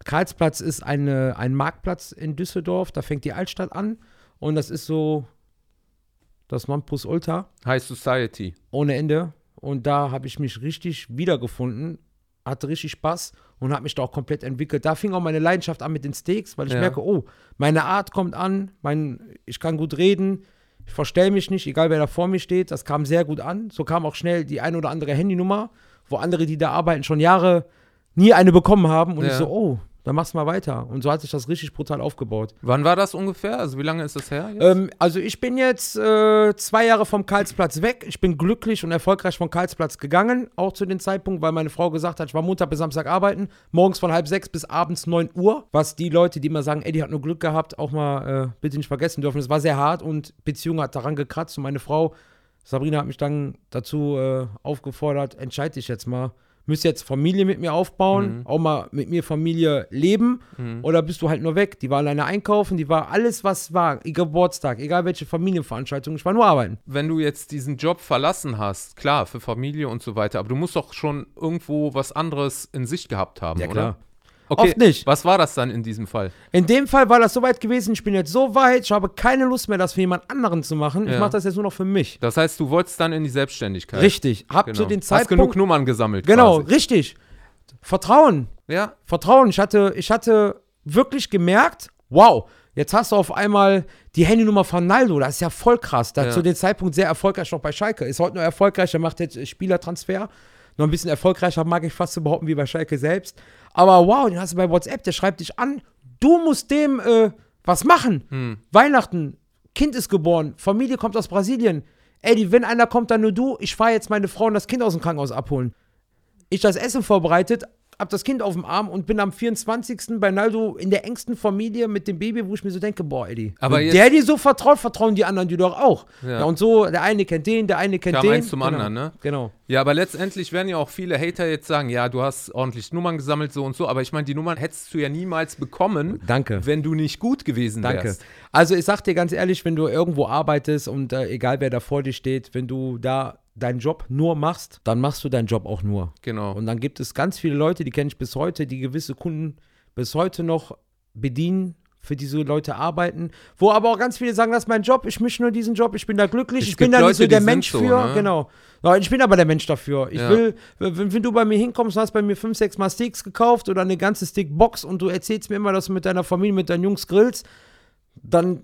Karlsplatz ist eine, ein Marktplatz in Düsseldorf, da fängt die Altstadt an und das ist so das Nonplusultra High Society. ohne Ende. Und da habe ich mich richtig wiedergefunden, hatte richtig Spaß und habe mich da auch komplett entwickelt. Da fing auch meine Leidenschaft an mit den Steaks, weil ich Ja. merke, oh, meine Art kommt an, mein, ich kann gut reden, ich verstell mich nicht, egal wer da vor mir steht. Das kam sehr gut an. So kam auch schnell die eine oder andere Handynummer, wo andere, die da arbeiten, schon Jahre nie eine bekommen haben. Und Ja. ich so, oh, dann machst du mal weiter. Und so hat sich das richtig brutal aufgebaut. Wann war das ungefähr? Also wie lange ist das her? Jetzt? Ähm, also ich bin jetzt äh, zwei Jahre vom Karlsplatz weg. Ich bin glücklich und erfolgreich vom Karlsplatz gegangen, auch zu dem Zeitpunkt, weil meine Frau gesagt hat, ich war Montag bis Samstag arbeiten, morgens von halb sechs bis abends 9 Uhr. Was die Leute, die immer sagen, Eddie hat nur Glück gehabt, auch mal äh, bitte nicht vergessen dürfen. Es war sehr hart und Beziehung hat daran gekratzt und meine Frau, Sabrina, hat mich dann dazu äh, aufgefordert, entscheide dich jetzt mal. Müsst ihr jetzt Familie mit mir aufbauen, Mhm. auch mal mit mir Familie leben oder bist du halt nur weg? Die war alleine einkaufen, die war alles, was war, egal Geburtstag, egal welche Familienveranstaltung, ich war nur arbeiten. Wenn du jetzt diesen Job verlassen hast, klar, für Familie und so weiter, aber du musst doch schon irgendwo was anderes in Sicht gehabt haben, oder? Okay, Oft nicht. Was war das dann in diesem Fall? In dem Fall war das so weit gewesen, ich bin jetzt so weit, ich habe keine Lust mehr, das für jemand anderen zu machen. Ich Ja. mache das jetzt nur noch für mich. Das heißt, du wolltest dann in die Selbstständigkeit. Richtig. Hab Genau. zu den Hast genug Zeitpunkt Nummern gesammelt. Genau, Quasi. richtig. Vertrauen. Ja, Vertrauen. Ich hatte, ich hatte wirklich gemerkt, wow, jetzt hast du auf einmal die Handynummer von Naldo. Das ist ja voll krass. Da Ja. zu dem Zeitpunkt sehr erfolgreich noch bei Schalke. Ist heute noch erfolgreich, er macht jetzt Spielertransfer. Noch ein bisschen erfolgreicher, mag ich fast so behaupten, wie bei Schalke selbst. Aber wow, den hast du bei WhatsApp, der schreibt dich an. Du musst dem äh, was machen. Hm. Weihnachten, Kind ist geboren, Familie kommt aus Brasilien. Ey, wenn einer kommt, dann nur du. Ich fahre jetzt meine Frau und das Kind aus dem Krankenhaus abholen ich das Essen vorbereitet, hab das Kind auf dem Arm und bin am 24. bei Naldo in der engsten Familie mit dem Baby, wo ich mir so denke, boah, Eddie. Aber wenn der dir so vertraut, vertrauen die anderen dir doch auch. Ja. Ja. und so, der eine kennt den, der eine kennt Kam den. eins zum genau. anderen, ne? Genau. Ja, aber letztendlich werden ja auch viele Hater jetzt sagen, ja, du hast ordentlich Nummern gesammelt, so und so, aber ich meine, die Nummern hättest du ja niemals bekommen, Danke. wenn du nicht gut gewesen Danke. wärst. Also ich sag dir ganz ehrlich, wenn du irgendwo arbeitest und äh, egal wer da vor dir steht, wenn du da deinen Job nur machst, dann machst du deinen Job auch nur. Genau. Und dann gibt es ganz viele Leute, die kenne ich bis heute, die gewisse Kunden bis heute noch bedienen, für diese Leute arbeiten, wo aber auch ganz viele sagen, das ist mein Job, ich mische nur diesen Job, ich bin da glücklich, Es ich bin da Leute, nicht so der Mensch so, für, ne? genau. Ich bin aber der Mensch dafür. Ich Ja. will, wenn, wenn du bei mir hinkommst und hast bei mir fünf, sechs Mal Steaks gekauft oder eine ganze Steakbox und du erzählst mir immer, dass du mit deiner Familie, mit deinen Jungs grillst, dann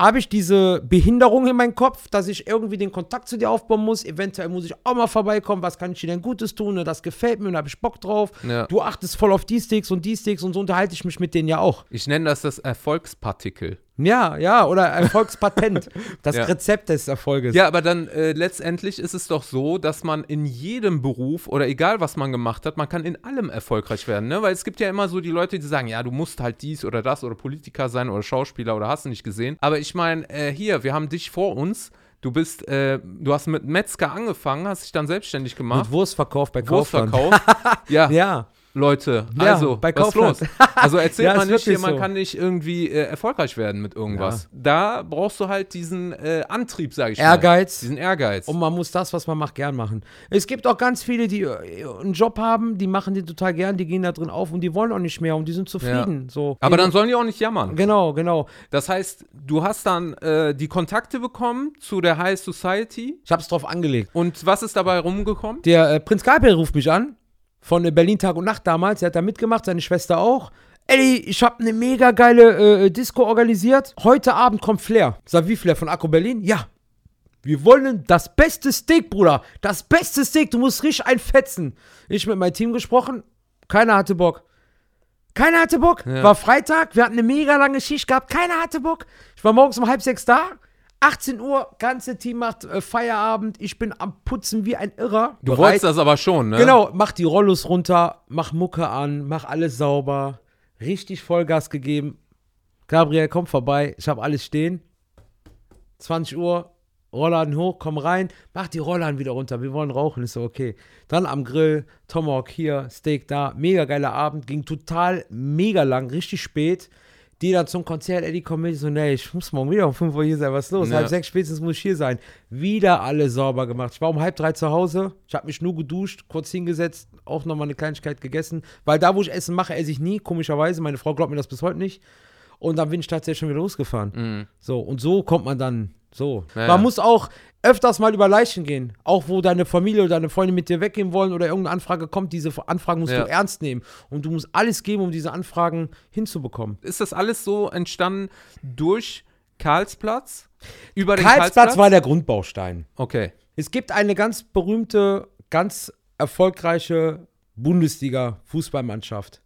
habe ich diese Behinderung in meinem Kopf, dass ich irgendwie den Kontakt zu dir aufbauen muss. Eventuell muss ich auch mal vorbeikommen. Was kann ich dir denn Gutes tun? Ne, Das gefällt mir und da habe ich Bock drauf. Ja. Du achtest voll auf die Sticks und die Sticks und so unterhalte ich mich mit denen ja auch. Ich nenne das das Erfolgspartikel. Ja, ja, oder Erfolgspatent. Das Ja. Rezept des Erfolges. Ja, aber dann äh, letztendlich ist es doch so, dass man in jedem Beruf oder egal was man gemacht hat, man kann in allem erfolgreich werden, ne? Weil es gibt ja immer so die Leute, die sagen, ja, du musst halt dies oder das oder Politiker sein oder Schauspieler oder hast du nicht gesehen. Aber ich meine, äh, hier, wir haben dich vor uns. Du bist, äh, du hast mit Metzger angefangen, hast dich dann selbstständig gemacht. Und Wurstverkauf bei Kaufland. Wurstverkauf. ja, Ja, Leute, Ja, also, bei was ist los? Kaufland. Also erzählt Ja, man nicht hier, wirklich man so. kann nicht irgendwie äh, erfolgreich werden mit irgendwas. Da brauchst du halt diesen äh, Antrieb, sag ich mal. Ehrgeiz. Diesen Ehrgeiz. Und man muss das, was man macht, gern machen. Es gibt auch ganz viele, die äh, einen Job haben, die machen den total gern, die gehen da drin auf und die wollen auch nicht mehr und die sind zufrieden. So. Aber dann sollen die auch nicht jammern. Genau, genau. Das heißt, du hast dann äh, die Kontakte bekommen zu der High Society. Ich habe es drauf angelegt. Und was ist dabei rumgekommen? Der äh, Prinz Gabriel ruft mich an, von äh, Berlin Tag und Nacht damals. Er hat da mitgemacht, seine Schwester auch. Ey, ich habe eine mega geile äh, Disco organisiert. Heute Abend kommt Flair. Sag, wie Flair? Von Akku Berlin? Ja. Wir wollen das beste Steak, Bruder. Das beste Steak. Du musst richtig einfetzen. Ich mit meinem Team gesprochen. Keiner hatte Bock. Keiner hatte Bock. Ja. War Freitag. Wir hatten eine mega lange Schicht gehabt. Keiner hatte Bock. Ich war morgens um halb sechs da. 18 Uhr, ganze Team macht äh, Feierabend. Ich bin am Putzen wie ein Irrer. Du Bereit- wolltest das aber schon, ne? Genau, mach die Rollos runter, mach Mucke an, mach alles sauber. Richtig Vollgas gegeben. Gabriel, komm vorbei, ich habe alles stehen. 20 Uhr, Rollladen hoch, komm rein, mach die Rollladen wieder runter. Wir wollen rauchen, ist so okay. Dann am Grill, Tomahawk hier, Steak da. Mega geiler Abend, ging total mega lang, richtig spät. Die dann zum Konzert, Eddie kommt mit, so, nee, ich muss morgen wieder um 5 Uhr hier sein, was ist los? Ja. Halb sechs spätestens muss ich hier sein. Wieder alles sauber gemacht. Ich war um halb drei zu Hause, ich habe mich nur geduscht, kurz hingesetzt, auch nochmal eine Kleinigkeit gegessen, weil da, wo ich Essen mache, esse ich nie, komischerweise. Meine Frau glaubt mir das bis heute nicht. Und dann bin ich tatsächlich schon wieder losgefahren. Mhm. So, und so kommt man dann so. Ja, man muss auch öfters mal über Leichen gehen. Auch wo deine Familie oder deine Freunde mit dir weggehen wollen oder irgendeine Anfrage kommt, diese Anfragen musst Ja. du ernst nehmen. Und du musst alles geben, um diese Anfragen hinzubekommen. Ist das alles so entstanden durch Karlsplatz? Über den Karlsplatz Karlsplatz? war der Grundbaustein. Okay. Es gibt eine ganz berühmte, ganz erfolgreiche Bundesliga-Fußballmannschaft.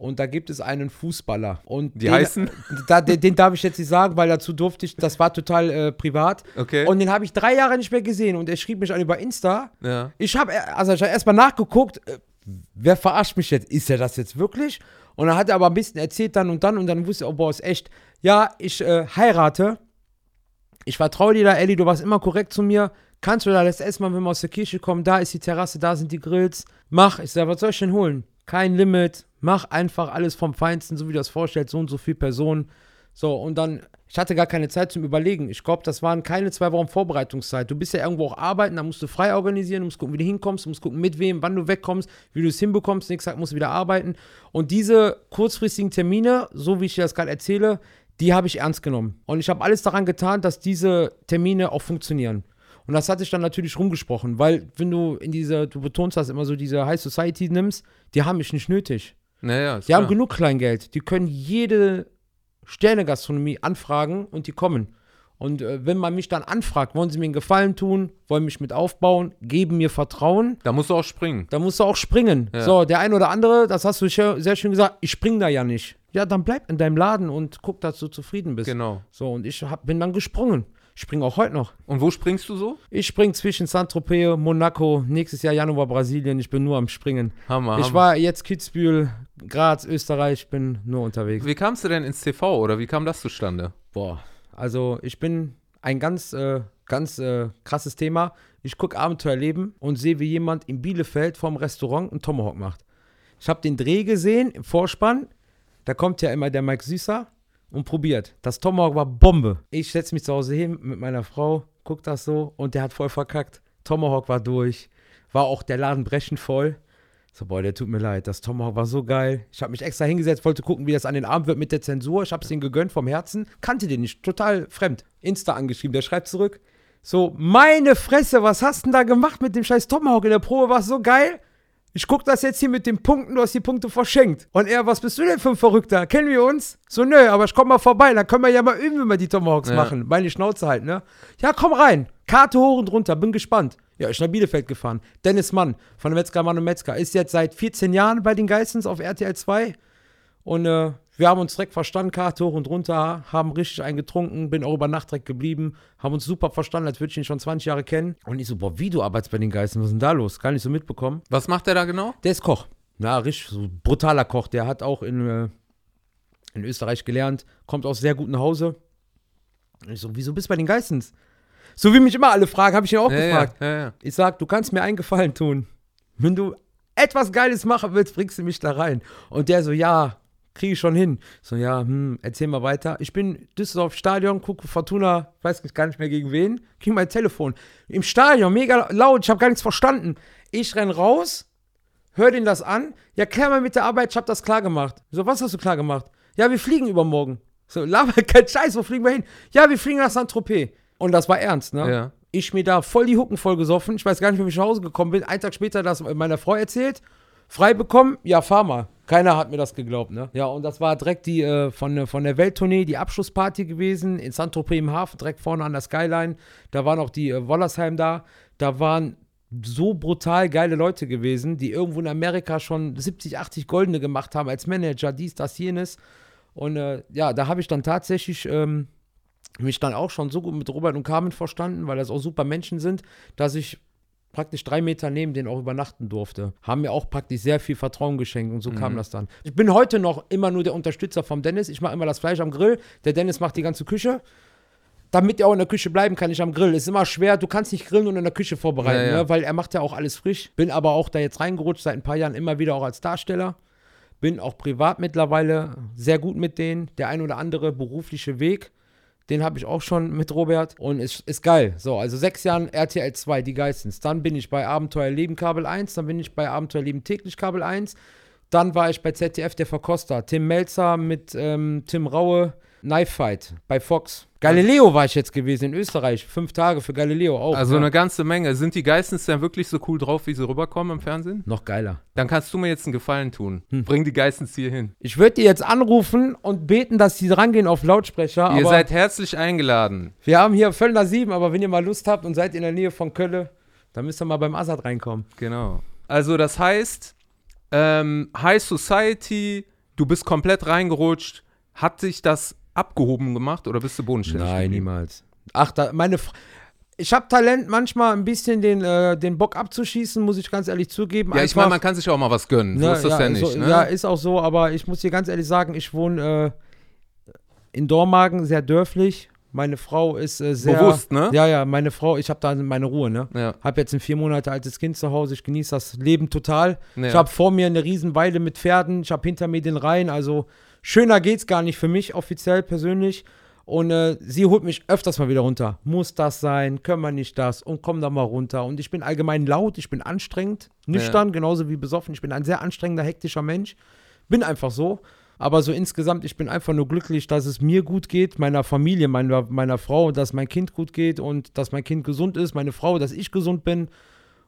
Und da gibt es einen Fußballer. Und Die den, heißen? Da, den, den darf ich jetzt nicht sagen, weil dazu durfte ich, das war total äh, privat. Okay. Und den habe ich drei Jahre nicht mehr gesehen. Und er schrieb mich an über Insta. Ja. Ich habe also ich hab erstmal nachgeguckt, äh, wer verarscht mich jetzt? Ist er das jetzt wirklich? Und dann hat er aber ein bisschen erzählt dann und dann und dann wusste ich, oh, boah, ist echt. Ja, ich äh, heirate. Ich vertraue dir da, Ellie, du warst immer korrekt zu mir. Kannst du da das essen, wenn wir aus der Kirche kommen? Da ist die Terrasse, da sind die Grills. Mach. Ich sage, was soll ich denn holen? Kein Limit. Mach einfach alles vom Feinsten, so wie du das vorstellst, so und so viele Personen. So, und dann, ich hatte gar keine Zeit zum Überlegen. Ich glaube, das waren keine zwei Wochen Vorbereitungszeit. Du bist ja irgendwo auch arbeiten, da musst du frei organisieren, du musst gucken, wie du hinkommst, du musst gucken, mit wem, wann du wegkommst, wie du es hinbekommst. Nächsten Tag musst du wieder arbeiten. Und diese kurzfristigen Termine, so wie ich dir das gerade erzähle, die habe ich ernst genommen. Und ich habe alles daran getan, dass diese Termine auch funktionieren. Und das hatte ich dann natürlich rumgesprochen, weil wenn du in diese, du betonst das immer so, diese High Society nimmst, die haben mich nicht nötig. Naja, Die haben genug Kleingeld. Die können jede Sternegastronomie anfragen und die kommen. Und äh, wenn man mich dann anfragt, wollen sie mir einen Gefallen tun, wollen mich mit aufbauen, geben mir Vertrauen, Da musst du auch springen. dann musst du auch springen. Ja. So, der ein oder andere, das hast du sehr schön gesagt, ich spring da ja nicht. Ja, dann bleib in deinem Laden und guck, dass du zufrieden bist. Genau. So, und ich hab, bin dann gesprungen. Ich springe auch heute noch. Und wo springst du so? Ich spring zwischen Saint-Tropez, Monaco, nächstes Jahr Januar Brasilien. Ich bin nur am Springen. Hammer. Ich Hammer. war jetzt Kitzbühel, Graz, Österreich, bin nur unterwegs. Wie kamst du denn ins TV oder wie kam das zustande? Boah, also ich bin ein ganz, äh, ganz äh, krasses Thema. Ich gucke Abenteuerleben und sehe, wie jemand in Bielefeld vorm Restaurant einen Tomahawk macht. Ich habe den Dreh gesehen im Vorspann. Da kommt ja immer der Mike Süßer und probiert. Das Tomahawk war Bombe. Ich setze mich zu Hause hin mit meiner Frau, guck das so und der hat voll verkackt. Tomahawk war durch. War auch der Laden brechend voll. So, boah, der tut mir leid. Das Tomahawk war so geil. Ich habe mich extra hingesetzt, wollte gucken, wie das an den Abend wird mit der Zensur. Ich habe es den gegönnt vom Herzen. Kannte den nicht. Total fremd. Insta angeschrieben. Der schreibt zurück. So, meine Fresse, was hast du denn da gemacht mit dem scheiß Tomahawk? In der Probe war so geil. Ich guck das jetzt hier mit den Punkten, du hast die Punkte verschenkt. Und er, was bist du denn für ein Verrückter? Kennen wir uns? So, nö, aber ich komm mal vorbei, dann können wir ja mal üben, wenn wir die Tomahawks Ja. machen. Meine Schnauze halt, ne? Ja, komm rein. Karte hoch und runter, bin gespannt. Ja, ich nach Bielefeld gefahren. Dennis Mann von der Metzger Mann und Metzger ist jetzt seit 14 Jahren bei den Geissens auf RTL 2. Und äh, wir haben uns direkt verstanden, Karte hoch und runter, haben richtig eingetrunken, bin auch über Nacht direkt geblieben, haben uns super verstanden, als würde ich ihn schon 20 Jahre kennen. Und ich so, boah, wie du arbeitest bei den Geistern, was ist denn da los? Gar nicht so mitbekommen. Was macht der da genau? Der ist Koch. Na, richtig, so brutaler Koch. Der hat auch in, äh, in Österreich gelernt, kommt aus sehr gutem Hause. Und ich so, wieso bist du bei den Geistens? So wie mich immer alle fragen, habe ich ihn auch Ja, gefragt. ja, ja, ja. Ich sag, du kannst mir einen Gefallen tun. Wenn du etwas Geiles machen willst, bringst du mich da rein. Und der so, ja, kriege ich schon hin. So, ja, hm, erzähl mal weiter. Ich bin Düsseldorf Stadion, gucke Fortuna, weiß gar nicht mehr gegen wen, krieg mein Telefon. Im Stadion, mega laut, ich habe gar nichts verstanden. Ich renn raus, hör den das an. Ja, klär mal mit der Arbeit, ich habe das klar gemacht. So, was hast du klar gemacht? Ja, wir fliegen übermorgen. So, laber kein Scheiß, wo fliegen wir hin? Ja, wir fliegen nach Saint-Tropez. Und das war ernst, ne? Ja. Ich mir da voll die Hucken voll gesoffen. Ich weiß gar nicht, wie ich nach Hause gekommen bin. Einen Tag später das meiner Frau erzählt. Frei bekommen, ja, fahr mal. Keiner hat mir das geglaubt, ne? Ja, und das war direkt die äh, von, der- von der Welttournee, die Abschlussparty gewesen in Saint-Tropez im Hafen, direkt vorne an der Skyline. Da waren auch die äh, Wollersheim da. Da waren so brutal geile Leute gewesen, die irgendwo in Amerika schon 70, 80 Goldene gemacht haben als Manager, dies, das, jenes. Und äh, ja, da habe ich dann tatsächlich ähm, mich dann auch schon so gut mit Robert und Carmen verstanden, weil das auch super Menschen sind, dass ich praktisch drei Meter neben denen auch übernachten durfte. Haben mir auch praktisch sehr viel Vertrauen geschenkt und so kam das dann. Ich bin heute noch immer nur der Unterstützer vom Dennis. Ich mache immer das Fleisch am Grill. Der Dennis macht die ganze Küche. Damit er auch in der Küche bleiben kann, ich am Grill. Ist immer schwer, du kannst nicht grillen und in der Küche vorbereiten, Ja, ja. Ne? weil er macht ja auch alles frisch. Bin aber auch da jetzt reingerutscht, seit ein paar Jahren immer wieder auch als Darsteller. Bin auch privat mittlerweile sehr gut mit denen. Der ein oder andere berufliche Weg, den habe ich auch schon mit Robert und ist, ist geil. So, also sechs Jahren RTL 2, die Geistens. Dann bin ich bei Abenteuerleben Kabel 1, dann bin ich bei Abenteuerleben täglich Kabel 1. Dann war ich bei ZDF der Verkoster. Tim Melzer mit ähm, Tim Raue, Knife Fight bei Fox. Galileo war ich jetzt gewesen in Österreich. Fünf Tage für Galileo auch. Also ja. eine ganze Menge. Sind die Geistens denn wirklich so cool drauf, wie sie rüberkommen im Fernsehen? Noch geiler. Dann kannst du mir jetzt einen Gefallen tun. Hm. Bring die Geistens hier hin. Ich würde die jetzt anrufen und beten, dass sie rangehen auf Lautsprecher. Ihr aber seid herzlich eingeladen. wir haben hier Völlner 7, aber wenn ihr mal Lust habt und seid in der Nähe von Kölle, dann müsst ihr mal beim Assad reinkommen. Genau. Also das heißt, ähm, High Society, du bist komplett reingerutscht. Hat sich das abgehoben gemacht oder bist du bodenständig? Nein, niemals. Ach, da, meine. F ich habe Talent, manchmal ein bisschen den, äh, den Bock abzuschießen, muss ich ganz ehrlich zugeben. Ja, ich meine, man kann sich auch mal was gönnen. So Ne, ist das ja, nicht, so, ne? Ja, ist auch so, aber ich muss dir ganz ehrlich sagen, ich wohne äh, in Dormagen, sehr dörflich. Meine Frau ist äh, sehr. Bewusst, ne? Ja, ja, meine Frau, ich habe da meine Ruhe, ne? Ja. Hab jetzt ein vier Monate altes Kind zu Hause, ich genieße das Leben total. Ja. Ich habe vor mir eine Riesenweide mit Pferden, ich habe hinter mir den Rhein, also schöner geht's gar nicht für mich offiziell persönlich. Und äh, sie holt mich öfters mal wieder runter. Muss das sein? Können wir nicht das? Und komm da mal runter. Und ich bin allgemein laut, ich bin anstrengend, nüchtern, genauso wie besoffen. Ich bin ein sehr anstrengender, hektischer Mensch. Bin einfach so. Aber so insgesamt, ich bin einfach nur glücklich, dass es mir gut geht, meiner Familie, meiner, meiner Frau, dass mein Kind gut geht und dass mein Kind gesund ist, meine Frau, dass ich gesund bin.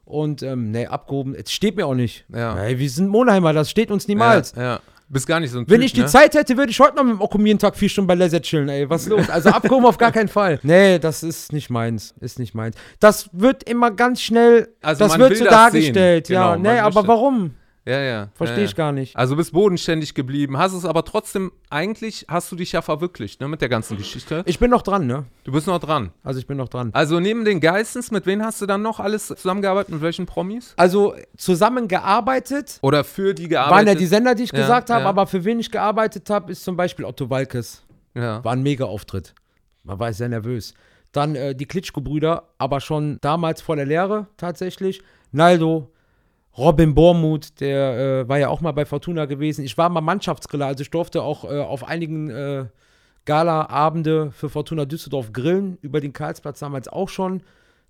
Und ähm, nee, abgehoben, es steht mir auch nicht. Ja. Ey, wir sind Monheimer, das steht uns niemals. Ja, ja. Bist gar nicht so ein Wenn typ, ich die ne? Zeit hätte, würde ich heute noch mit dem Okum jeden Tag vier Stunden bei Leisure chillen, ey. Was ist los? Also abgehoben auf gar keinen Fall. Nee, das ist nicht meins. Ist nicht meins. Das wird immer ganz schnell, Also das man wird will so das dargestellt. sehen. Ja, Genau, nee, aber möchte- warum? Ja, ja. Verstehe ja, ich gar nicht. Also bist bodenständig geblieben, hast es aber trotzdem, eigentlich hast du dich ja verwirklicht, ne, mit der ganzen Geschichte. Ich bin noch dran, ne? Du bist noch dran. Also ich bin noch dran. Also neben den Geistens, mit wem hast du dann noch alles zusammengearbeitet? Mit welchen Promis? Also zusammengearbeitet Oder für die gearbeitet? waren ja die Sender, die ich Ja, gesagt habe, ja. aber für wen ich gearbeitet habe, ist zum Beispiel Otto Walkes. Ja. War ein Mega-Auftritt. Man war sehr nervös. Dann äh, die Klitschko-Brüder, aber schon damals vor der Lehre tatsächlich. Naldo, Robin Bormuth, der äh, war ja auch mal bei Fortuna gewesen. Ich war mal Mannschaftsgriller, also ich durfte auch äh, auf einigen äh, Gala-Abende für Fortuna Düsseldorf grillen, über den Karlsplatz damals auch schon.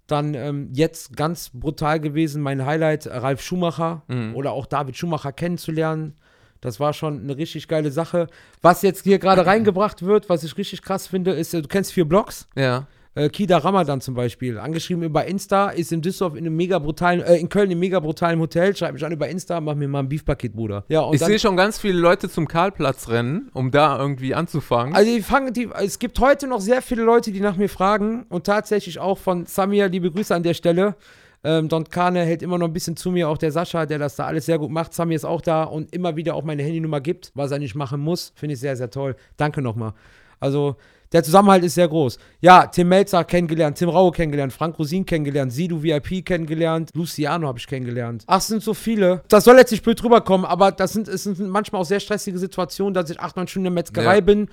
Dann ähm, jetzt ganz brutal gewesen, mein Highlight, Ralf Schumacher oder auch David Schumacher kennenzulernen. Das war schon eine richtig geile Sache. Was jetzt hier gerade reingebracht wird, was ich richtig krass finde, ist, äh, du kennst vier Blogs? Ja. Äh, Kida Ramadan zum Beispiel, angeschrieben über Insta, ist in Düsseldorf in einem mega brutalen, äh, in Köln einem mega brutalen Hotel, schreibt mich an über Insta, mach mir mal ein Beefpaket, Bruder. Ja, Ich sehe schon ganz viele Leute zum Karlplatz rennen, um da irgendwie anzufangen. also die fangen, die, es gibt heute noch sehr viele Leute, die nach mir fragen und tatsächlich auch von Samir, liebe Grüße an der Stelle. Ähm, Don Kane hält immer noch ein bisschen zu mir, auch der Sascha, der das da alles sehr gut macht. Samir ist auch da und immer wieder auch meine Handynummer gibt, was er nicht machen muss. Finde ich sehr, sehr toll. Danke nochmal. Also, der Zusammenhalt ist sehr groß. Ja, Tim Melzer kennengelernt, Tim Raue kennengelernt, Frank Rosin kennengelernt, Sidu VIP kennengelernt, Luciano habe ich kennengelernt. Ach, es sind so viele. Das soll jetzt nicht blöd rüberkommen, aber das sind, es sind manchmal auch sehr stressige Situationen, dass ich acht, neun Stunden in der Metzgerei Ja. bin.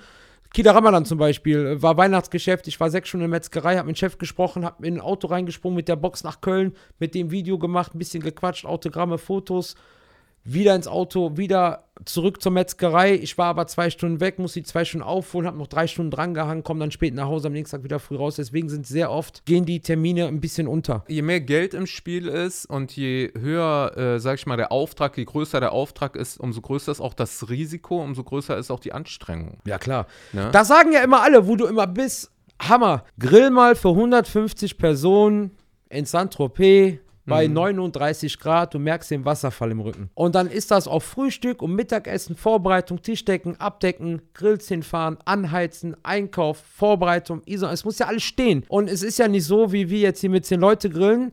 Kida Ramadan zum Beispiel, äh, war Weihnachtsgeschäft, ich war sechs Stunden in der Metzgerei, hab mit dem Chef gesprochen, hab in ein Auto reingesprungen mit der Box nach Köln, mit dem Video gemacht, ein bisschen gequatscht, Autogramme, Fotos, wieder ins Auto, wieder zurück zur Metzgerei. Ich war aber zwei Stunden weg, muss die zwei Stunden aufholen, hab noch drei Stunden drangehangen, komme dann spät nach Hause, am nächsten Tag wieder früh raus. Deswegen sind sehr oft, gehen die Termine ein bisschen unter. je mehr Geld im Spiel ist und je höher, äh, sag ich mal, der Auftrag, je größer der Auftrag ist, umso größer ist auch das Risiko, umso größer ist auch die Anstrengung. Ja, klar. Ne? Das sagen ja immer alle, wo du immer bist. Hammer. Grill mal für 150 Personen in Saint-Tropez bei 39 Grad. Du merkst den Wasserfall im Rücken. Und dann ist das auch Frühstück und Mittagessen, Vorbereitung, Tischdecken, Abdecken, Grills hinfahren, anheizen, Einkauf, Vorbereitung, ISO. Es muss ja alles stehen. Und es ist ja nicht so, wie wir jetzt hier mit 10 Leute grillen.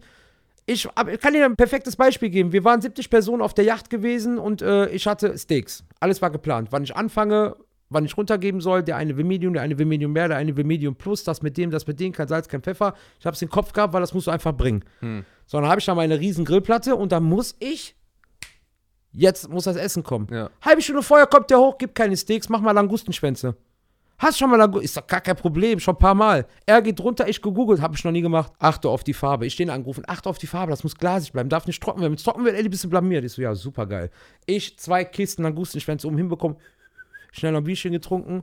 Ich, ich kann dir ein perfektes Beispiel geben. Wir waren 70 Personen auf der Yacht gewesen und äh, ich hatte Steaks. Alles war geplant. Wann ich anfange, wann ich runtergeben soll. Der eine will Medium, der eine will Medium mehr, der eine will Medium plus. Das mit dem, das mit dem, kein Salz, kein Pfeffer. Ich habe es im Kopf gehabt, weil das musst du einfach bringen. So, dann habe ich da meine riesen Grillplatte und dann muss ich. Jetzt muss das Essen kommen. Ja. Halbe Stunde vorher kommt der hoch, gibt keine Steaks, mach mal Langustenschwänze. Hast schon mal Langusten? Ist doch gar kein Problem, schon ein paar Mal. Er geht runter, ich gegoogelt, habe ich noch nie gemacht. Achte auf die Farbe. Ich stehe angerufen, achte auf die Farbe, das muss glasig bleiben, darf nicht trocken werden. Wenn es trocken wird, Eddie, bist du blamiert. Ich so, ja, super geil. Ich zwei Kisten Langustenschwänze um hinbekommen, schnell noch ein Bierchen getrunken.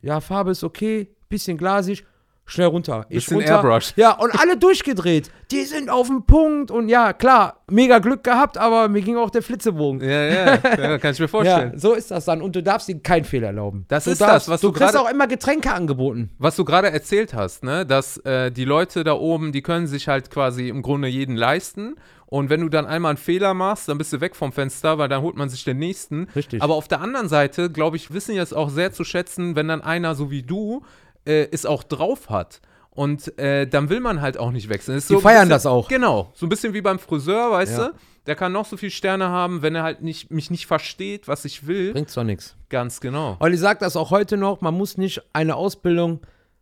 Ja, Farbe ist okay, bisschen glasig, schnell runter. Ich Bisschen runter. Airbrush. Ja, und alle durchgedreht. Die sind auf dem Punkt und ja, klar, mega Glück gehabt, aber mir ging auch der Flitzebogen. Ja, ja, ja kann ich mir vorstellen. Ja, so ist das dann. Und du darfst dir keinen Fehler erlauben. Das du ist das, was du du kriegst gerade- auch immer Getränke angeboten. Was du gerade erzählt hast, ne, dass äh, die Leute da oben, die können sich halt quasi im Grunde jeden leisten. Und wenn du dann einmal einen Fehler machst, dann bist du weg vom Fenster, weil dann holt man sich den nächsten. Richtig. Aber auf der anderen Seite, glaube ich, wissen die es auch sehr zu schätzen, wenn dann einer so wie du äh, es auch drauf hat. Und äh, dann will man halt auch nicht wechseln. Die so feiern bisschen, das auch. Genau. So ein bisschen wie beim Friseur, weißt Ja. du? Der kann noch so viele Sterne haben, wenn er halt nicht, mich nicht versteht, was ich will. Bringt zwar nichts. Ganz genau. Olli sagt das auch heute noch, man muss nicht eine Ausbildung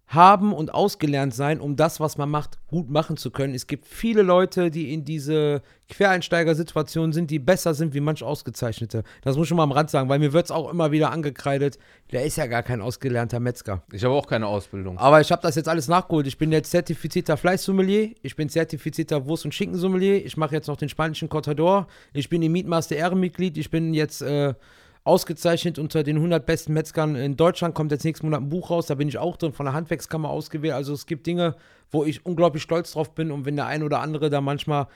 haben und ausgelernt sein, um das, was man macht, gut machen zu können. Es gibt viele Leute, die in diese Quereinsteigersituation sind, die besser sind wie manch Ausgezeichnete. Das muss ich schon mal am Rand sagen, weil mir wird es auch immer wieder angekreidet, der ist ja gar kein ausgelernter Metzger. Ich habe auch keine Ausbildung. Aber ich habe das jetzt alles nachgeholt. Ich bin jetzt zertifizierter Fleischsommelier, ich bin zertifizierter Wurst- und Schinkensommelier, ich mache jetzt noch den spanischen Cortador, ich bin im Mietmaster Ehrenmitglied, ich bin jetzt äh, ausgezeichnet unter den 100 besten Metzgern in Deutschland. Kommt jetzt nächsten Monat ein Buch raus, da bin ich auch drin, von der Handwerkskammer ausgewählt. Also es gibt Dinge, wo ich unglaublich stolz drauf bin und wenn der ein oder andere da manchmal,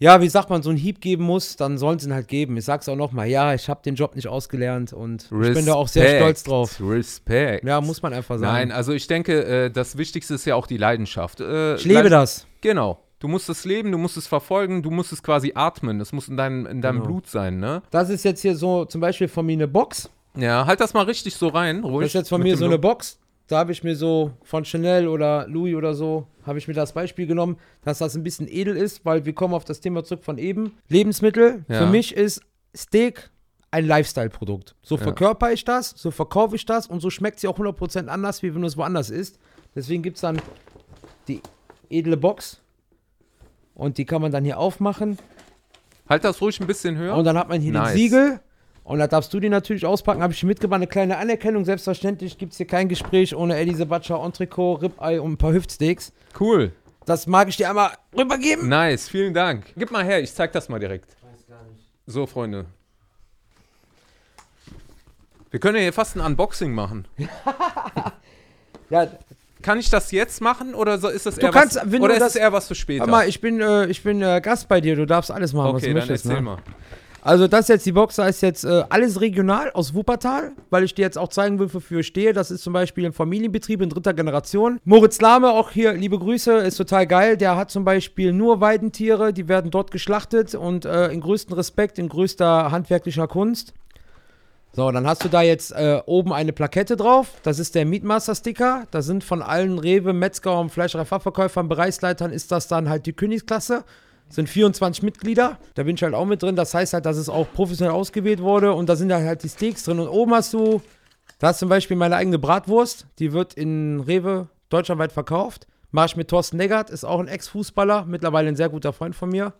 ja, wie sagt man, so einen Hieb geben muss, dann sollen sie ihn halt geben. Ich sag's auch nochmal, ja, ich habe den Job nicht ausgelernt und Respekt. ich bin da auch sehr stolz drauf. Respekt. Ja, muss man einfach sagen. Nein, also ich denke, äh, das Wichtigste ist ja auch die Leidenschaft. Äh, ich lebe Leid das. Genau. Du musst es leben, du musst es verfolgen, du musst es quasi atmen. Das muss in deinem, in deinem genau. Blut sein, ne? Das ist jetzt hier so zum Beispiel von mir eine Box. Ja, halt das mal richtig so rein, ruhig. Das ist jetzt von mir so eine Box. Da habe ich mir so von Chanel oder Louis oder so, habe ich mir das Beispiel genommen, dass das ein bisschen edel ist, weil wir kommen auf das Thema zurück von eben. Lebensmittel, ja. für mich ist Steak ein Lifestyle-Produkt. So ja. verkörper ich das, so verkaufe ich das und so schmeckt sie auch 100% anders, wie wenn du es woanders isst. Deswegen gibt es dann die edle Box und die kann man dann hier aufmachen. Halt das ruhig ein bisschen höher. Und dann hat man hier nice. den Siegel. Und da darfst du die natürlich auspacken. Habe ich mitgebracht, eine kleine Anerkennung. Selbstverständlich gibt es hier kein Gespräch ohne Eddie Sebacha, Entrecot, Ribeye und ein paar Hüftsteaks. Cool. Das mag ich dir einmal rübergeben. Nice, vielen Dank. Gib mal her, ich zeig das mal direkt. Weiß gar nicht. So, Freunde. Wir können ja hier fast ein Unboxing machen. ja, kann ich das jetzt machen oder so ist das eher, kannst, was, oder ist das, eher was für später? Mal, ich bin, äh, ich bin äh, Gast bei dir, du darfst alles machen, okay, was du möchtest. Erzähl ne? mal. Also das jetzt, die Box da ist jetzt äh, alles regional aus Wuppertal, weil ich dir jetzt auch zeigen will, wofür ich stehe. Das ist zum Beispiel ein Familienbetrieb in dritter Generation. Moritz Lahme, auch hier, liebe Grüße, ist total geil. Der hat zum Beispiel nur Weidentiere, die werden dort geschlachtet und äh, in größten Respekt, in größter handwerklicher Kunst. So, dann hast du da jetzt äh, oben eine Plakette drauf. Das ist der Meatmaster-Sticker. Da sind von allen Rewe, Metzger und Fleischereifachverkäufern, Bereichsleitern ist das dann halt die Königsklasse. Sind 24 Mitglieder. Da bin ich halt auch mit drin. Das heißt halt, dass es auch professionell ausgewählt wurde. Und da sind halt die Steaks drin. Und oben hast du, da ist zum Beispiel meine eigene Bratwurst. Die wird in Rewe deutschlandweit verkauft. Mach ich mit Thorsten Neggert, ist auch ein Ex-Fußballer, mittlerweile ein sehr guter Freund von mir.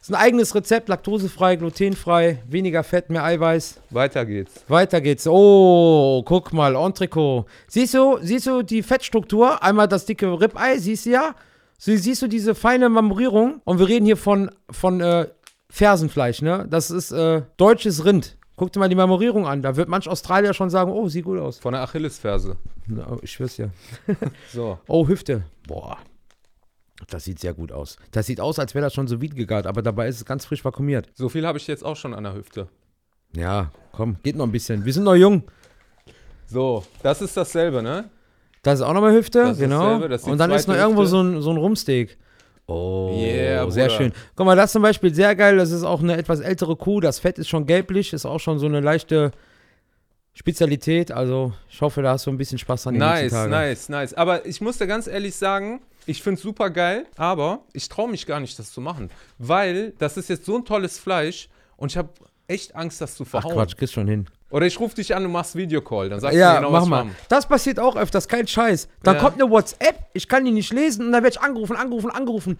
Das ist ein eigenes Rezept, laktosefrei, glutenfrei, weniger Fett, mehr Eiweiß. Weiter geht's. Weiter geht's. Oh, guck mal, Entrecot. Siehst du, siehst du die Fettstruktur? Einmal das dicke Ribeye, siehst du ja? Sie, siehst du diese feine Marmorierung? Und wir reden hier von, von äh, Fersenfleisch, ne? Das ist äh, deutsches Rind. Guck dir mal die Marmorierung an. Da wird manch Australier schon sagen, oh, sieht gut aus. Von der Achillesferse. Na, ich schwör's ja. so. Oh, Hüfte. Boah. Das sieht sehr gut aus. Das sieht aus, als wäre das schon so vide gegart, aber dabei ist es ganz frisch vakuumiert. So viel habe ich jetzt auch schon an der Hüfte. Ja, komm, geht noch ein bisschen. Wir sind noch jung. So, das ist dasselbe, ne? Das ist auch nochmal Hüfte, das genau. Und dann ist noch Hüfte. irgendwo so ein, so ein Rumsteak. Oh, yeah, sehr Bruder. schön. Guck mal, das zum Beispiel sehr geil. Das ist auch eine etwas ältere Kuh. Das Fett ist schon gelblich, ist auch schon so eine leichte Spezialität. Also, ich hoffe, da hast du ein bisschen Spaß dran. Nice, nice, nice. Aber ich muss dir ganz ehrlich sagen, ich finde es super geil, aber ich traue mich gar nicht, das zu machen. Weil das ist jetzt so ein tolles Fleisch und ich habe echt Angst, das zu verhauen. Ach Quatsch, kriegst schon hin. Oder ich rufe dich an, du machst Videocall, dann sagst ja, du genau, mach was mal. Das passiert auch öfters, kein Scheiß. Dann ja. kommt eine WhatsApp, ich kann die nicht lesen und dann werde ich angerufen, angerufen, angerufen.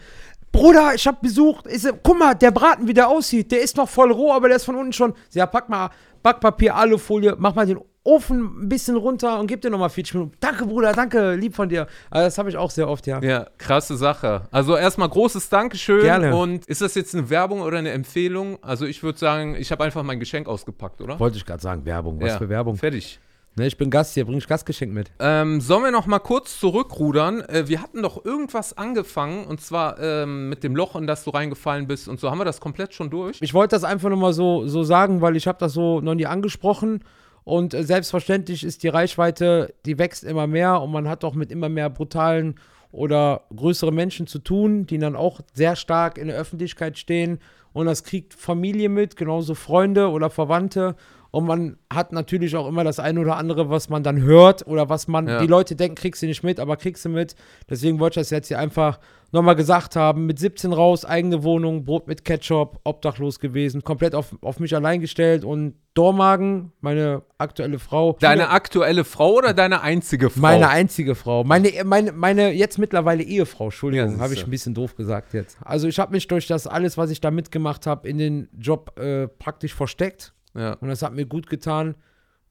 Bruder, ich habe besucht. Ist, guck mal, der Braten, wie der aussieht, der ist noch voll roh, aber der ist von unten schon. Ja, pack mal Backpapier, Alufolie, mach mal den Ofen ein bisschen runter und gib dir nochmal 40 Minuten. Danke, Bruder, danke, lieb von dir. Also das habe ich auch sehr oft, ja. Ja, krasse Sache. Also erstmal großes Dankeschön. Gerne. Und ist das jetzt eine Werbung oder eine Empfehlung? Also ich würde sagen, ich habe einfach mein Geschenk ausgepackt, oder? Wollte ich gerade sagen, Werbung. Was ja, für Werbung? Fertig. Ne, ich bin Gast hier, bring ich Gastgeschenk mit. Ähm, sollen wir noch mal kurz zurückrudern? Äh, wir hatten doch irgendwas angefangen und zwar ähm, mit dem Loch, in das du reingefallen bist und so. Haben wir das komplett schon durch? Ich wollte das einfach nur mal so, so sagen, weil ich habe das so noch nie angesprochen und äh, selbstverständlich ist die Reichweite, die wächst immer mehr und man hat auch mit immer mehr brutalen oder größeren Menschen zu tun, die dann auch sehr stark in der Öffentlichkeit stehen. Und das kriegt Familie mit, genauso Freunde oder Verwandte. Und man hat natürlich auch immer das eine oder andere, was man dann hört oder was man, Ja. die Leute denken, kriegst du nicht mit, aber kriegst du mit. Deswegen wollte ich das jetzt hier einfach nochmal gesagt haben. Mit 17 raus, eigene Wohnung, Brot mit Ketchup, obdachlos gewesen, komplett auf, auf mich allein gestellt und Dormagen, meine aktuelle Frau. Deine aktuelle Frau oder deine einzige Frau? Meine einzige Frau. Meine, meine, meine jetzt mittlerweile Ehefrau, Ja, Entschuldigung, siehste. habe ich ein bisschen doof gesagt jetzt. Also ich habe mich durch das alles, was ich da mitgemacht habe, in den Job äh, praktisch versteckt. Ja. Und das hat mir gut getan.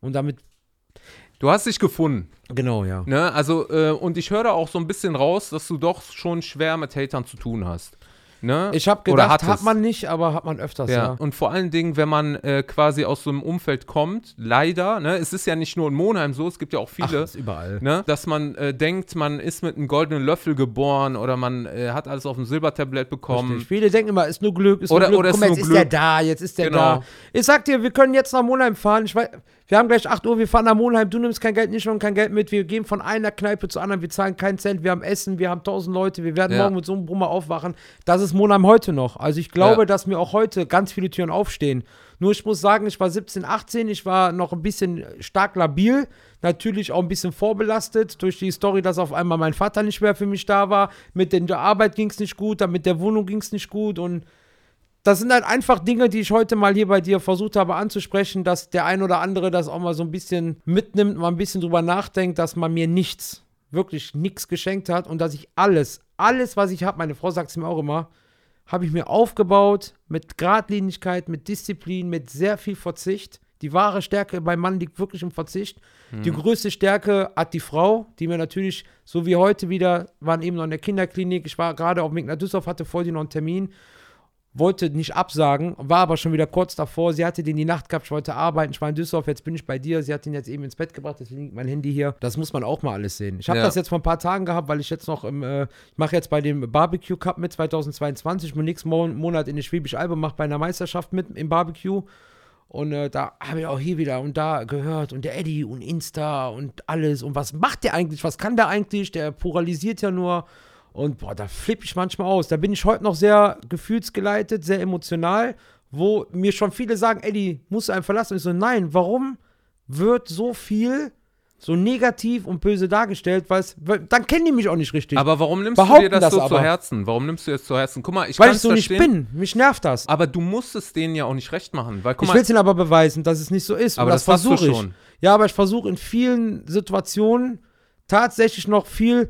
Und damit, Du hast dich gefunden. genau, ja. Ne? Also, äh, und ich höre da auch so ein bisschen raus, dass du doch schon schwer mit Hatern zu tun hast. Ne? Ich habe Oder gedacht, hat hattest. man nicht, aber hat man öfters, Ja. ja. und vor allen Dingen, wenn man äh, quasi aus so einem Umfeld kommt, leider, ne, es ist ja nicht nur in Monheim so, es gibt ja auch Ach, viele, ist überall. ne, dass man äh, denkt, man ist mit einem goldenen Löffel geboren oder man äh, hat alles auf dem Silbertablett bekommen. Richtig. Viele denken immer, ist nur Glück, ist Oder- nur Glück. oder Guck ist jetzt ist Glück. der da, jetzt ist der Genau. da. Ich sag dir, wir können jetzt nach Monheim fahren. Ich weiß, wir haben gleich 8 Uhr, wir fahren nach Monheim, du nimmst kein Geld, nicht schon kein Geld mit. Wir gehen von einer Kneipe zur anderen, wir zahlen keinen Cent, wir haben Essen, wir haben 1000 Leute, wir werden Ja. morgen mit so einem Brummer aufwachen. Das ist Monheim heute noch. Also ich glaube, Ja. dass mir auch heute ganz viele Türen aufstehen. Nur ich muss sagen, ich war 17, 18, ich war noch ein bisschen stark labil, natürlich auch ein bisschen vorbelastet durch die Story, dass auf einmal mein Vater nicht mehr für mich da war. Mit der Arbeit ging es nicht gut, dann mit der Wohnung ging es nicht gut und das sind halt einfach Dinge, die ich heute mal hier bei dir versucht habe anzusprechen, dass der ein oder andere das auch mal so ein bisschen mitnimmt, mal ein bisschen drüber nachdenkt, dass man mir nichts, wirklich nichts geschenkt hat und dass ich alles, alles, was ich habe, meine Frau sagt es mir auch immer, habe ich mir aufgebaut mit Gradlinigkeit, mit Disziplin, mit sehr viel Verzicht. Die wahre Stärke beim Mann liegt wirklich im Verzicht. Die größte Stärke hat die Frau, die mir natürlich, so wie heute wieder, waren eben noch in der Kinderklinik. Ich war gerade auf nach Düsseldorf, hatte vor dir noch einen Termin wollte nicht absagen, war aber schon wieder kurz davor. Sie hatte den die Nacht gehabt, ich wollte arbeiten, ich war in Düsseldorf, jetzt bin ich bei dir. Sie hat ihn jetzt eben ins Bett gebracht, deswegen liegt mein Handy hier. Das muss man auch mal alles sehen. Ich habe Ja. das jetzt vor ein paar Tagen gehabt, weil ich jetzt noch im, äh, ich mache jetzt bei dem Barbecue Cup mit 2022, bin nächsten Mon Monat in der Schwäbisch Albe, mache bei einer Meisterschaft mit im Barbecue. Und äh, da habe ich auch hier wieder und da gehört und der Eddie und Insta und alles. Und was macht der eigentlich? Was kann der eigentlich? Der pluralisiert ja nur. Und boah, da flippe ich manchmal aus. Da bin ich heute noch sehr gefühlsgeleitet, sehr emotional, wo mir schon viele sagen, Eddie, musst du einen verlassen. Und ich so, nein, warum wird so viel so negativ und böse dargestellt? Weil dann kennen die mich auch nicht richtig. Aber warum nimmst du Behaupten dir das, das so zu aber. Herzen? Warum nimmst du das zu Herzen? Guck mal, ich weil ich so nicht verstehen, bin. Mich nervt das. Aber du musst es denen ja auch nicht recht machen, weil ich will es ihnen aber beweisen, dass es nicht so ist. Aber das, das du versuche ich. schon. Ja, aber ich versuche in vielen Situationen tatsächlich noch viel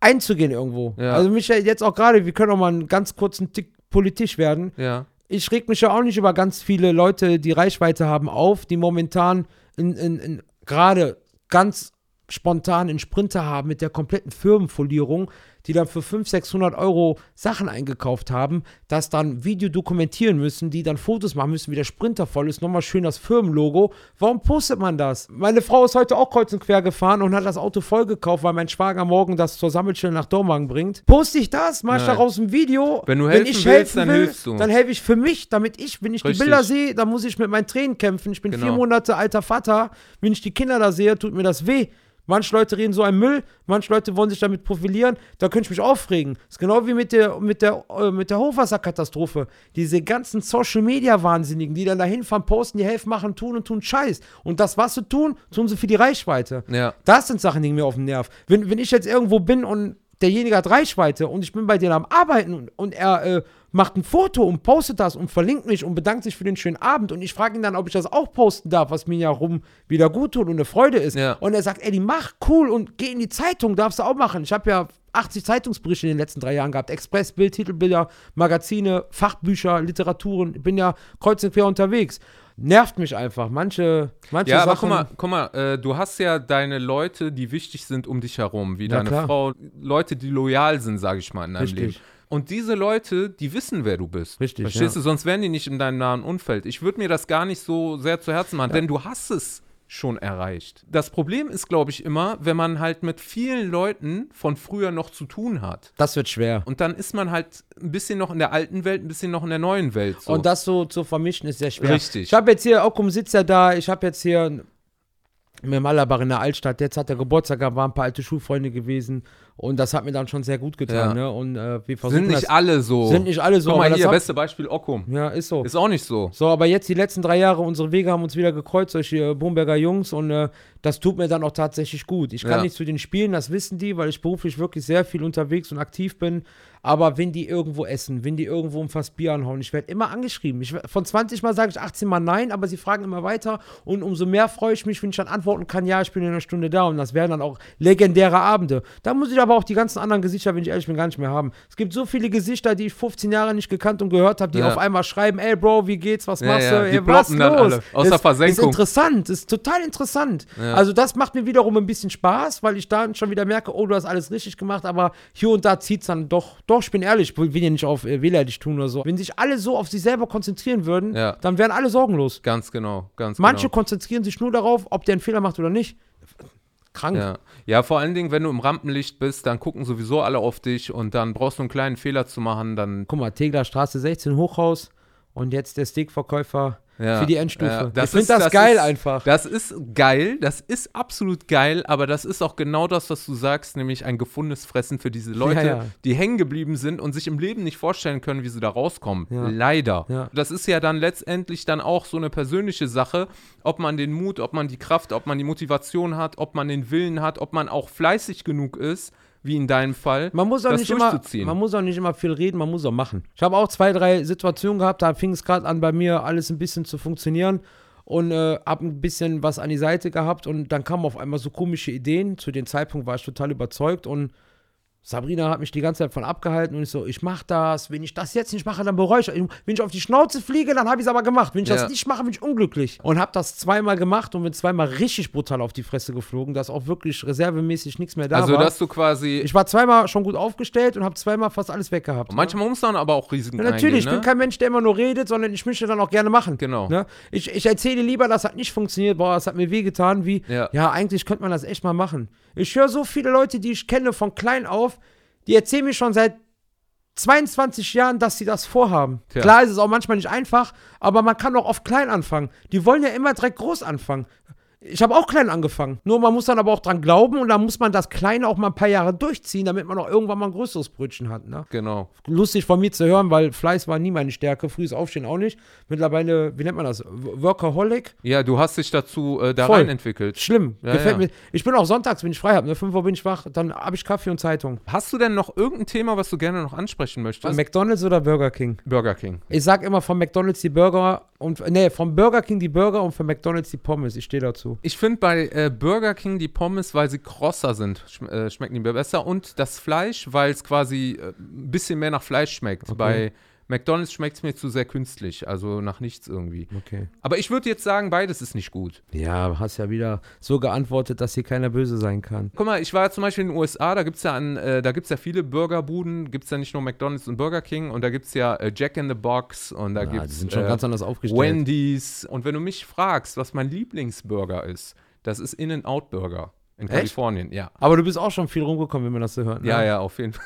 einzugehen irgendwo. Ja. Also mich ja jetzt auch gerade, wir können auch mal einen ganz kurzen Tick politisch werden. ja, Ich reg mich ja auch nicht über ganz viele Leute, die Reichweite haben, auf, die momentan in, in, in gerade ganz spontan einen Sprinter haben mit der kompletten Firmenfolierung, die dann für 500, 600 Euro Sachen eingekauft haben, das dann Video dokumentieren müssen, die dann Fotos machen müssen, wie der Sprinter voll ist, nochmal schön das Firmenlogo. Warum postet man das? Meine Frau ist heute auch kreuz und quer gefahren und hat das Auto voll gekauft, weil mein Schwager morgen das zur Sammelstelle nach Dormagen bringt. Poste ich das? Mach ich daraus ein Video? Wenn du Wenn helfen ich willst, helfen dann will. Dann helfe ich für mich, damit ich, wenn ich Richtig. die Bilder sehe, dann muss ich mit meinen Tränen kämpfen. Ich bin Genau. vier Monate alter Vater. Wenn ich die Kinder da sehe, tut mir das weh. Manche Leute reden so einen Müll, manche Leute wollen sich damit profilieren, da könnte ich mich aufregen. Das ist genau wie mit der, mit der, äh, mit der Hochwasserkatastrophe. Diese ganzen Social-Media-Wahnsinnigen, die dann dahin fahren, posten, die helfen, machen, tun und tun Scheiß. Und das, was sie tun, tun sie für die Reichweite. ja. Das sind Sachen, die mir auf den Nerv. Wenn, wenn ich jetzt irgendwo bin und derjenige hat Reichweite und ich bin bei denen am Arbeiten und, und er äh, macht ein Foto und postet das und verlinkt mich und bedankt sich für den schönen Abend und ich frage ihn dann, ob ich das auch posten darf, was mir ja rum wieder gut tut und eine Freude ist. Ja. Und er sagt, Eddie, mach cool und geh in die Zeitung, darfst du auch machen. Ich habe ja 80 Zeitungsberichte in den letzten drei Jahren gehabt. Express, Bild, Titelbilder, Magazine, Fachbücher, Literaturen. Ich bin ja kreuz und quer unterwegs. Nervt mich einfach. Manche, manche Ja, Sachen. aber guck mal, guck mal äh, du hast ja deine Leute, die wichtig sind um dich herum, wie Ja, deine klar. Frau, Leute, die loyal sind, sage ich mal, in deinem Richtig. Leben. Und diese Leute, die wissen, wer du bist. Richtig, Verstehst ja. du? Sonst wären die nicht in deinem nahen Umfeld. Ich würde mir das gar nicht so sehr zu Herzen machen, denn du hast es schon erreicht. Das Problem ist, glaube ich, immer, wenn man halt mit vielen Leuten von früher noch zu tun hat. Das wird schwer. Und dann ist man halt ein bisschen noch in der alten Welt, ein bisschen noch in der neuen Welt. So. Und das so zu vermischen ist sehr schwer. Richtig. Ich habe jetzt hier, Okum sitzt ja da, ich habe jetzt hier mit Malabach in der Altstadt. Jetzt hat er Geburtstag gehabt, waren ein paar alte Schulfreunde gewesen. Und das hat mir dann schon sehr gut getan. Ja. Ne? Und äh, wir versuchen Sind nicht das, alle so. Sind nicht alle so. Guck mal das hier, beste Beispiel Ockum. Ja, ist so. Ist auch nicht so. So, aber jetzt die letzten drei Jahre, unsere Wege haben uns wieder gekreuzt, solche äh, Bomberger Jungs, und äh, das tut mir dann auch tatsächlich gut. Ich kann Ja. nicht zu den Spielen, das wissen die, weil ich beruflich wirklich sehr viel unterwegs und aktiv bin. Aber wenn die irgendwo essen, wenn die irgendwo ein Fass Bier anhauen, ich werde immer angeschrieben. Ich, von 20 Mal sage ich 18 Mal nein, aber sie fragen immer weiter. Und umso mehr freue ich mich, wenn ich dann antworten kann, ja, ich bin in einer Stunde da. Und das wären dann auch legendäre Abende. Da muss ich aber auch die ganzen anderen Gesichter, wenn ich ehrlich bin, gar nicht mehr haben. Es gibt so viele Gesichter, die ich 15 Jahre nicht gekannt und gehört habe, die Ja. auf einmal schreiben, ey Bro, wie geht's, was Ja, machst ja, du? die Ey, was los? alle aus der ist, Versenkung. Ist interessant, ist total interessant. Ja. Also das macht mir wiederum ein bisschen Spaß, weil ich dann schon wieder merke, oh, du hast alles richtig gemacht, aber hier und da zieht's dann doch, doch, ich bin ehrlich, ich will ja nicht auf äh, wehleidig tun oder so. Wenn sich alle so auf sich selber konzentrieren würden, Ja. dann wären alle sorgenlos. Ganz genau, ganz Manche genau. konzentrieren sich nur darauf, ob der einen Fehler macht oder nicht. Krank. Ja. ja, vor allen Dingen, wenn du im Rampenlicht bist, dann gucken sowieso alle auf dich und dann brauchst du einen kleinen Fehler zu machen, dann Guck mal, Tegler Straße 16 Hochhaus und jetzt der Steakverkäufer Ja, für die Endstufe. ja, ich das finde ist- das, das geil ist- einfach. Das ist geil, das ist absolut geil, aber das ist auch genau das, was du sagst, nämlich ein gefundenes Fressen für diese Leute, Ja, die hängen geblieben sind und sich im Leben nicht vorstellen können, wie sie da rauskommen. Leider. Das ist ja dann letztendlich dann auch so eine persönliche Sache, ob man den Mut, ob man die Kraft, ob man die Motivation hat, ob man den Willen hat, ob man auch fleißig genug ist, wie in deinem Fall, Man muss auch das nicht immer, durchzuziehen. man muss auch nicht immer viel reden, man muss auch machen. Ich habe auch zwei, drei Situationen gehabt, da fing es gerade an bei mir alles ein bisschen zu funktionieren und äh, habe ein bisschen was an die Seite gehabt und dann kamen auf einmal so komische Ideen. Zu dem Zeitpunkt war ich total überzeugt und Sabrina hat mich die ganze Zeit von abgehalten und ich so, ich mach das, wenn ich das jetzt nicht mache, dann bereue ich. Wenn ich auf die Schnauze fliege, dann habe ich es aber gemacht. Wenn ich Ja. das nicht mache, bin ich unglücklich. Und habe das zweimal gemacht und bin zweimal richtig brutal auf die Fresse geflogen, dass auch wirklich reservemäßig nichts mehr da also, war. dass du quasi. Ich war zweimal schon gut aufgestellt und habe zweimal fast alles weggehabt. manchmal muss man aber auch Risiken ja, natürlich, ich eingehen, bin ne? kein Mensch, der immer nur redet, sondern ich möchte dann auch gerne machen. Genau. Ne? Ich, ich erzähle lieber, das hat nicht funktioniert, boah, das hat mir wehgetan, wie, Ja. ja. eigentlich könnte man das echt mal machen. Ich höre so viele Leute, die ich kenne von klein auf, die erzählen mir schon seit 22 Jahren, dass sie das vorhaben. Tja. Klar ist es auch manchmal nicht einfach, aber man kann auch oft klein anfangen. Die wollen ja immer direkt groß anfangen. Ich habe auch klein angefangen. Nur man muss dann aber auch dran glauben und dann muss man das Kleine auch mal ein paar Jahre durchziehen, damit man auch irgendwann mal ein größeres Brötchen hat. Ne? Genau. lustig von mir zu hören, weil Fleiß war nie meine Stärke, frühes Aufstehen auch nicht. Mittlerweile, wie nennt man das? Workaholic? Ja, du hast dich dazu äh, da Voll. rein entwickelt. Schlimm. Ja, Gefällt ja. mir. Ich bin auch sonntags, wenn ich frei habe, ne? 5 Uhr bin ich wach, dann habe ich Kaffee und Zeitung. Hast du denn noch irgendein Thema, was du gerne noch ansprechen möchtest? McDonalds oder Burger King? Burger King. Ich sag immer von McDonalds die Burger und nee, vom Burger King die Burger und von McDonalds die Pommes. Ich stehe dazu. Ich finde bei äh, Burger King die Pommes, weil sie krosser sind, schm äh, schmecken die mir besser. Und das Fleisch, weil es quasi äh, ein bisschen mehr nach Fleisch schmeckt. Bei McDonalds schmeckt es mir zu sehr künstlich, also nach nichts irgendwie. Okay. Aber ich würde jetzt sagen, beides ist nicht gut. Ja, hast ja wieder so geantwortet, dass hier keiner böse sein kann. Guck mal, ich war zum Beispiel in den USA, da gibt es ja, an, äh, da gibt's ja viele Burgerbuden, gibt es ja nicht nur McDonalds und Burger King und da gibt es ja äh, Jack in the Box und da Ja, gibt die es sind schon äh, ganz anders aufgestellt. Wendy's. Und wenn du mich fragst, was mein Lieblingsburger ist, das ist In-N-Out Burger in Echt? Kalifornien, ja. Aber du bist auch schon viel rumgekommen, wenn man das so hört. Ne? Ja, ja, auf jeden Fall.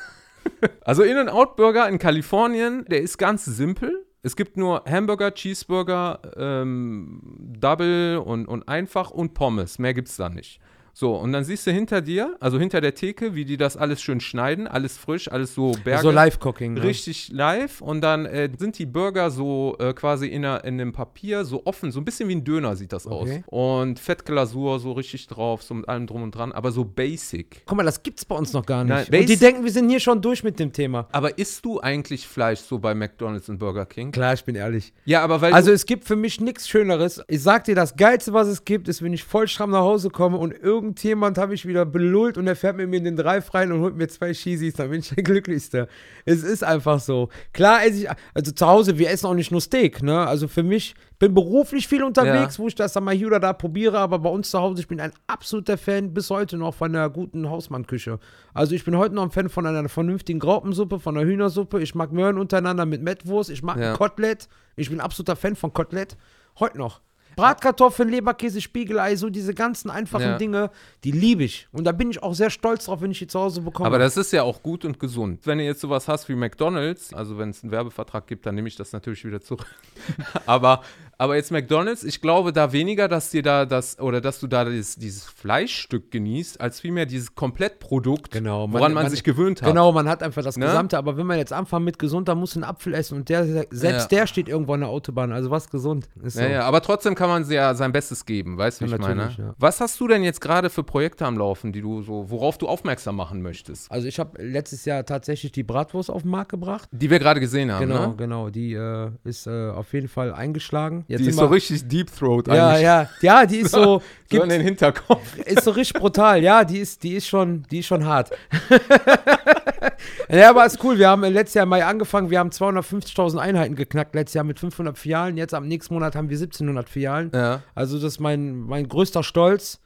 also In-N-Out Burger in Kalifornien, der ist ganz simpel. Es gibt nur Hamburger, Cheeseburger, ähm, Double und, und einfach und Pommes. Mehr gibt es da nicht. So, und dann siehst du hinter dir, also hinter der Theke, wie die das alles schön schneiden, alles frisch, alles so Berge. So Live-Cooking. Ne? Richtig live und dann äh, sind die Burger so äh, quasi in, einer, in einem Papier so offen, so ein bisschen wie ein Döner sieht das Okay. aus. Und Fettglasur so richtig drauf, so mit allem drum und dran, aber so basic. Guck mal, das gibt's bei uns noch gar nicht. Nein, und die denken, wir sind hier schon durch mit dem Thema. Aber isst du eigentlich Fleisch so bei McDonalds und Burger King? Klar, ich bin ehrlich. Ja, aber weil Also es gibt für mich nichts Schöneres. Ich sag dir, das Geilste, was es gibt, ist, wenn ich voll stramm nach Hause komme und irgendjemand habe ich wieder belullt und er fährt mit mir in den Drive rein und holt mir zwei Cheesies, dann bin ich der Glücklichste. Es ist einfach so. Klar esse ich, also zu Hause, wir essen auch nicht nur Steak, ne? Also für mich, bin beruflich viel unterwegs, wo ich das dann mal hier oder da probiere, aber bei uns zu Hause, ich bin ein absoluter Fan bis heute noch von einer guten Hausmannküche. Also ich bin heute noch ein Fan von einer vernünftigen Graupensuppe, von einer Hühnersuppe. Ich mag Möhren untereinander mit Mettwurst, ich mag Ja. ein Kotelett. Ich bin absoluter Fan von Kotelett. Heute noch. Bratkartoffeln, Leberkäse, Spiegelei, so diese ganzen einfachen Ja. Dinge, die liebe ich. Und da bin ich auch sehr stolz drauf, wenn ich die zu Hause bekomme. aber das ist ja auch gut und gesund. Wenn ihr jetzt sowas hast wie McDonalds, also wenn es einen Werbevertrag gibt, dann nehme ich das natürlich wieder zurück. aber Aber jetzt McDonalds, ich glaube da weniger, dass dir da das, oder dass du da dieses, dieses Fleischstück genießt, als vielmehr dieses Komplettprodukt, Genau, man- woran man, man- sich gewöhnt hat. Genau, man hat einfach das Ne? Gesamte. Aber wenn man jetzt anfangen mit gesund, dann muss ein Apfel essen und der, selbst Ja. der steht irgendwo an der Autobahn. Also was gesund ist. Ja, so. ja, aber trotzdem kann man ja sein Bestes geben, weißt du, wie Ja, ich meine? ja. Was hast du denn jetzt gerade für Projekte am Laufen, die du so, worauf du aufmerksam machen möchtest? Also ich habe letztes Jahr tatsächlich die Bratwurst auf den Markt gebracht. Die wir gerade gesehen haben, Genau, ne? genau. Die äh, ist äh, auf jeden Fall eingeschlagen. Jetzt Die ist so richtig Deep Throat Ja, eigentlich. ja, ja, die ist so, So gibt, in den Hinterkopf. ist so richtig brutal. Ja, die ist, die ist schon, die ist schon hart. ja, aber ist cool. Wir haben letztes Jahr im Mai angefangen. Wir haben 250.000 Einheiten geknackt. Letztes Jahr mit 500 Filialen. Jetzt am nächsten Monat haben wir 1700 Filialen. Ja. Also das ist mein, mein größter Stolz.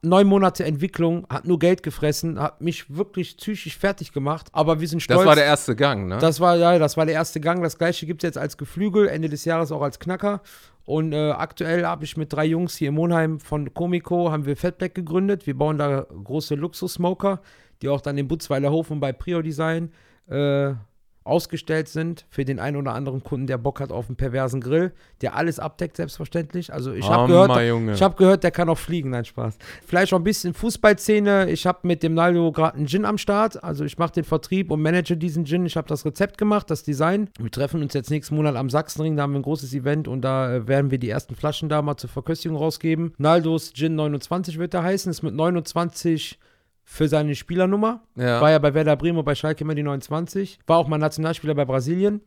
Neun Monate Entwicklung, hat nur Geld gefressen, hat mich wirklich psychisch fertig gemacht. Aber wir sind stolz. Das war der erste Gang, ne? Das war, ja, das war der erste Gang. Das gleiche gibt es jetzt als Geflügel, Ende des Jahres auch als Knacker. Und äh, aktuell habe ich mit drei Jungs hier im Monheim von Comico, haben wir Fatback gegründet. Wir bauen da große Luxus-Smoker, die auch dann im Butzweiler Hof und bei Prio Design äh, ausgestellt sind für den einen oder anderen Kunden, der Bock hat auf einen perversen Grill, der alles abdeckt, selbstverständlich. Also ich habe gehört, ich habe gehört, der kann auch fliegen, nein Spaß. Vielleicht auch ein bisschen Fußballszene. Ich habe mit dem Naldo gerade einen Gin am Start. Also ich mache den Vertrieb und manage diesen Gin. Ich habe das Rezept gemacht, das Design. Wir treffen uns jetzt nächsten Monat am Sachsenring. Da haben wir ein großes Event und da äh, werden wir die ersten Flaschen da mal zur Verköstigung rausgeben. Naldos Gin 29 wird er heißen. Ist mit 29 für seine Spielernummer. ja. War ja bei Werder Bremen und bei Schalke immer die 29. War auch mal Nationalspieler bei Brasilien.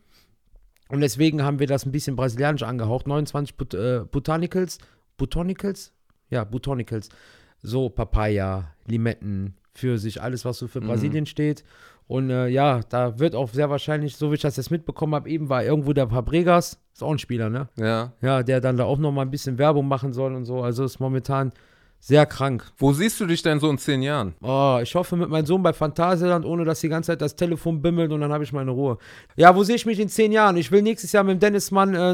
Und deswegen haben wir das ein bisschen brasilianisch angehaucht. 29 But äh, Botanicals. Botanicals? Ja, Botanicals. So Papaya, Limetten, Pfirsich, alles, was so für Mhm. Brasilien steht. Und äh, ja, da wird auch sehr wahrscheinlich, so wie ich das jetzt mitbekommen habe, eben war irgendwo der Fabregas. Ist auch ein Spieler, ne? ja. Ja, der dann da auch noch mal ein bisschen Werbung machen soll und so. Also ist momentan sehr krank. Wo siehst du dich denn so in zehn Jahren? Oh, ich hoffe mit meinem Sohn bei Phantasialand, ohne dass die ganze Zeit das Telefon bimmelt und dann habe ich meine Ruhe. Ja, wo sehe ich mich in zehn Jahren? Ich will nächstes Jahr mit dem Dennis Mann äh,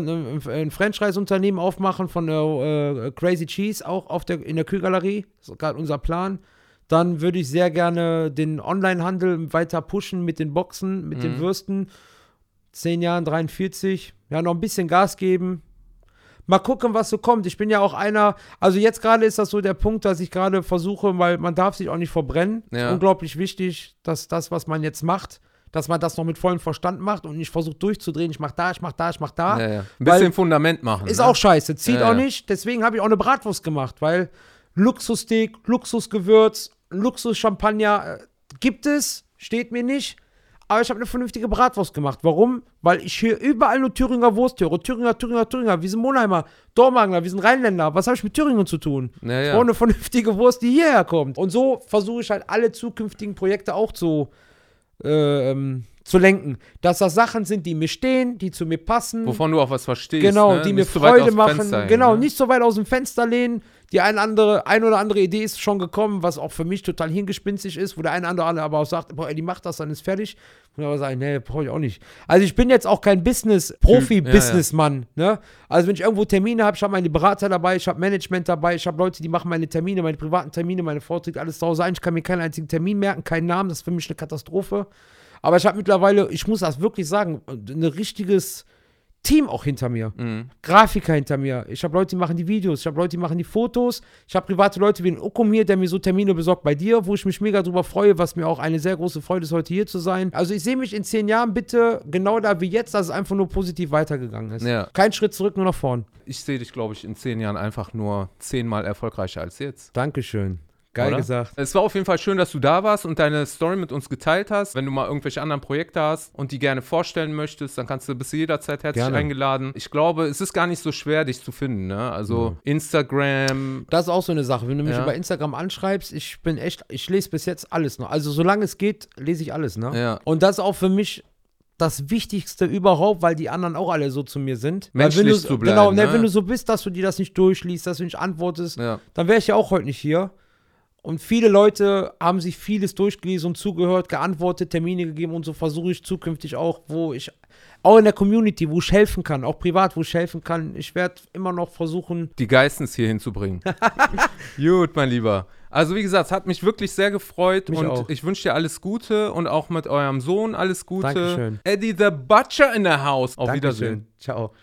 ein, Franchise-Unternehmen aufmachen von äh, äh, Crazy Cheese, auch auf der, in der Kühlgalerie. Das ist gerade unser Plan. Dann würde ich sehr gerne den Online-Handel weiter pushen mit den Boxen, mit den Mhm. Würsten. Zehn Jahren, 43. Ja, noch ein bisschen Gas geben. Mal gucken, was so kommt. Ich bin ja auch einer, also jetzt gerade ist das so der Punkt, dass ich gerade versuche, weil man darf sich auch nicht verbrennen. Ja. Unglaublich wichtig, dass das, was man jetzt macht, dass man das noch mit vollem Verstand macht und nicht versucht durchdrehen. Ich mach da, ich mach da, ich mach da. Ja, ja. Ein bisschen Fundament machen. Ist ne? auch scheiße, zieht Ja, auch nicht. Deswegen habe ich auch eine Bratwurst gemacht, weil Luxussteak, Luxusgewürz, Luxuschampagner äh, gibt es, steht mir nicht. Aber ich habe eine vernünftige Bratwurst gemacht. Warum? Weil ich hier überall nur Thüringer Wurst höre. Thüringer, Thüringer, Thüringer. Wir sind Monheimer, Dormagler, wir sind Rheinländer. Was habe ich mit Thüringen zu tun? Ja, Ich brauche eine vernünftige Wurst, die hierher kommt. Und so versuche ich halt alle zukünftigen Projekte auch zu, äh, ähm, zu lenken. Dass das Sachen sind, die mir stehen, die zu mir passen. Wovon du auch was verstehst. Genau, ne? die mir Nicht aus Freude machen. Hängen, genau, ne? nicht so weit aus dem Fenster lehnen. Die ein, andere, ein oder andere Idee ist schon gekommen, was auch für mich total hingespinstig ist, wo der eine oder andere aber auch sagt, boah, die macht das, dann ist fertig. Und aber sagen, nee, brauche ich auch nicht. Also ich bin jetzt auch kein Business, Profi-Businessmann. Ne? Also wenn ich irgendwo Termine habe, ich habe meine Berater dabei, ich habe Management dabei, ich habe Leute, die machen meine Termine, meine privaten Termine, meine Vorträge, alles zu Hause ein. Ich kann mir keinen einzigen Termin merken, keinen Namen, das ist für mich eine Katastrophe. Aber ich habe mittlerweile, ich muss das wirklich sagen, ein richtiges Team auch hinter mir. Mhm. Grafiker hinter mir. Ich habe Leute, die machen die Videos. Ich habe Leute, die machen die Fotos. Ich habe private Leute wie ein Okum hier, der mir so Termine besorgt bei dir, wo ich mich mega drüber freue, was mir auch eine sehr große Freude ist, heute hier zu sein. Also ich sehe mich in zehn Jahren bitte genau da wie jetzt, dass es einfach nur positiv weitergegangen ist. Ja. Kein Schritt zurück, nur nach vorn. Ich sehe dich, glaube ich, in zehn Jahren einfach nur zehnmal erfolgreicher als jetzt. Dankeschön. Geil Oder? gesagt. Es war auf jeden Fall schön, dass du da warst und deine Story mit uns geteilt hast. Wenn du mal irgendwelche anderen Projekte hast und die gerne vorstellen möchtest, dann kannst du bis jederzeit herzlich Gerne. eingeladen. Ich glaube, es ist gar nicht so schwer, dich zu finden. Ne? Also Instagram. Das ist auch so eine Sache. Wenn du mich Ja. über Instagram anschreibst, ich bin echt, ich lese bis jetzt alles noch. Also solange es geht, lese ich alles, ne? Ja. Und das ist auch für mich das Wichtigste überhaupt, weil die anderen auch alle so zu mir sind. Menschlich du, zu bleiben, Genau, ne, ne? wenn du so bist, dass du dir das nicht durchliest, dass du nicht antwortest, Ja. dann wäre ich ja auch heute nicht hier. Und viele Leute haben sich vieles durchgelesen und zugehört, geantwortet, Termine gegeben und so versuche ich zukünftig auch, wo ich, auch in der Community, wo ich helfen kann, auch privat, wo ich helfen kann. Ich werde immer noch versuchen, die Geistens hier hinzubringen. Gut, mein Lieber. Also wie gesagt, es hat mich wirklich sehr gefreut Mich und auch. ich wünsche dir alles Gute und auch mit eurem Sohn alles Gute. Dankeschön. Eddie the Butcher in the house. Auf Wiedersehen. Dankeschön. Ciao.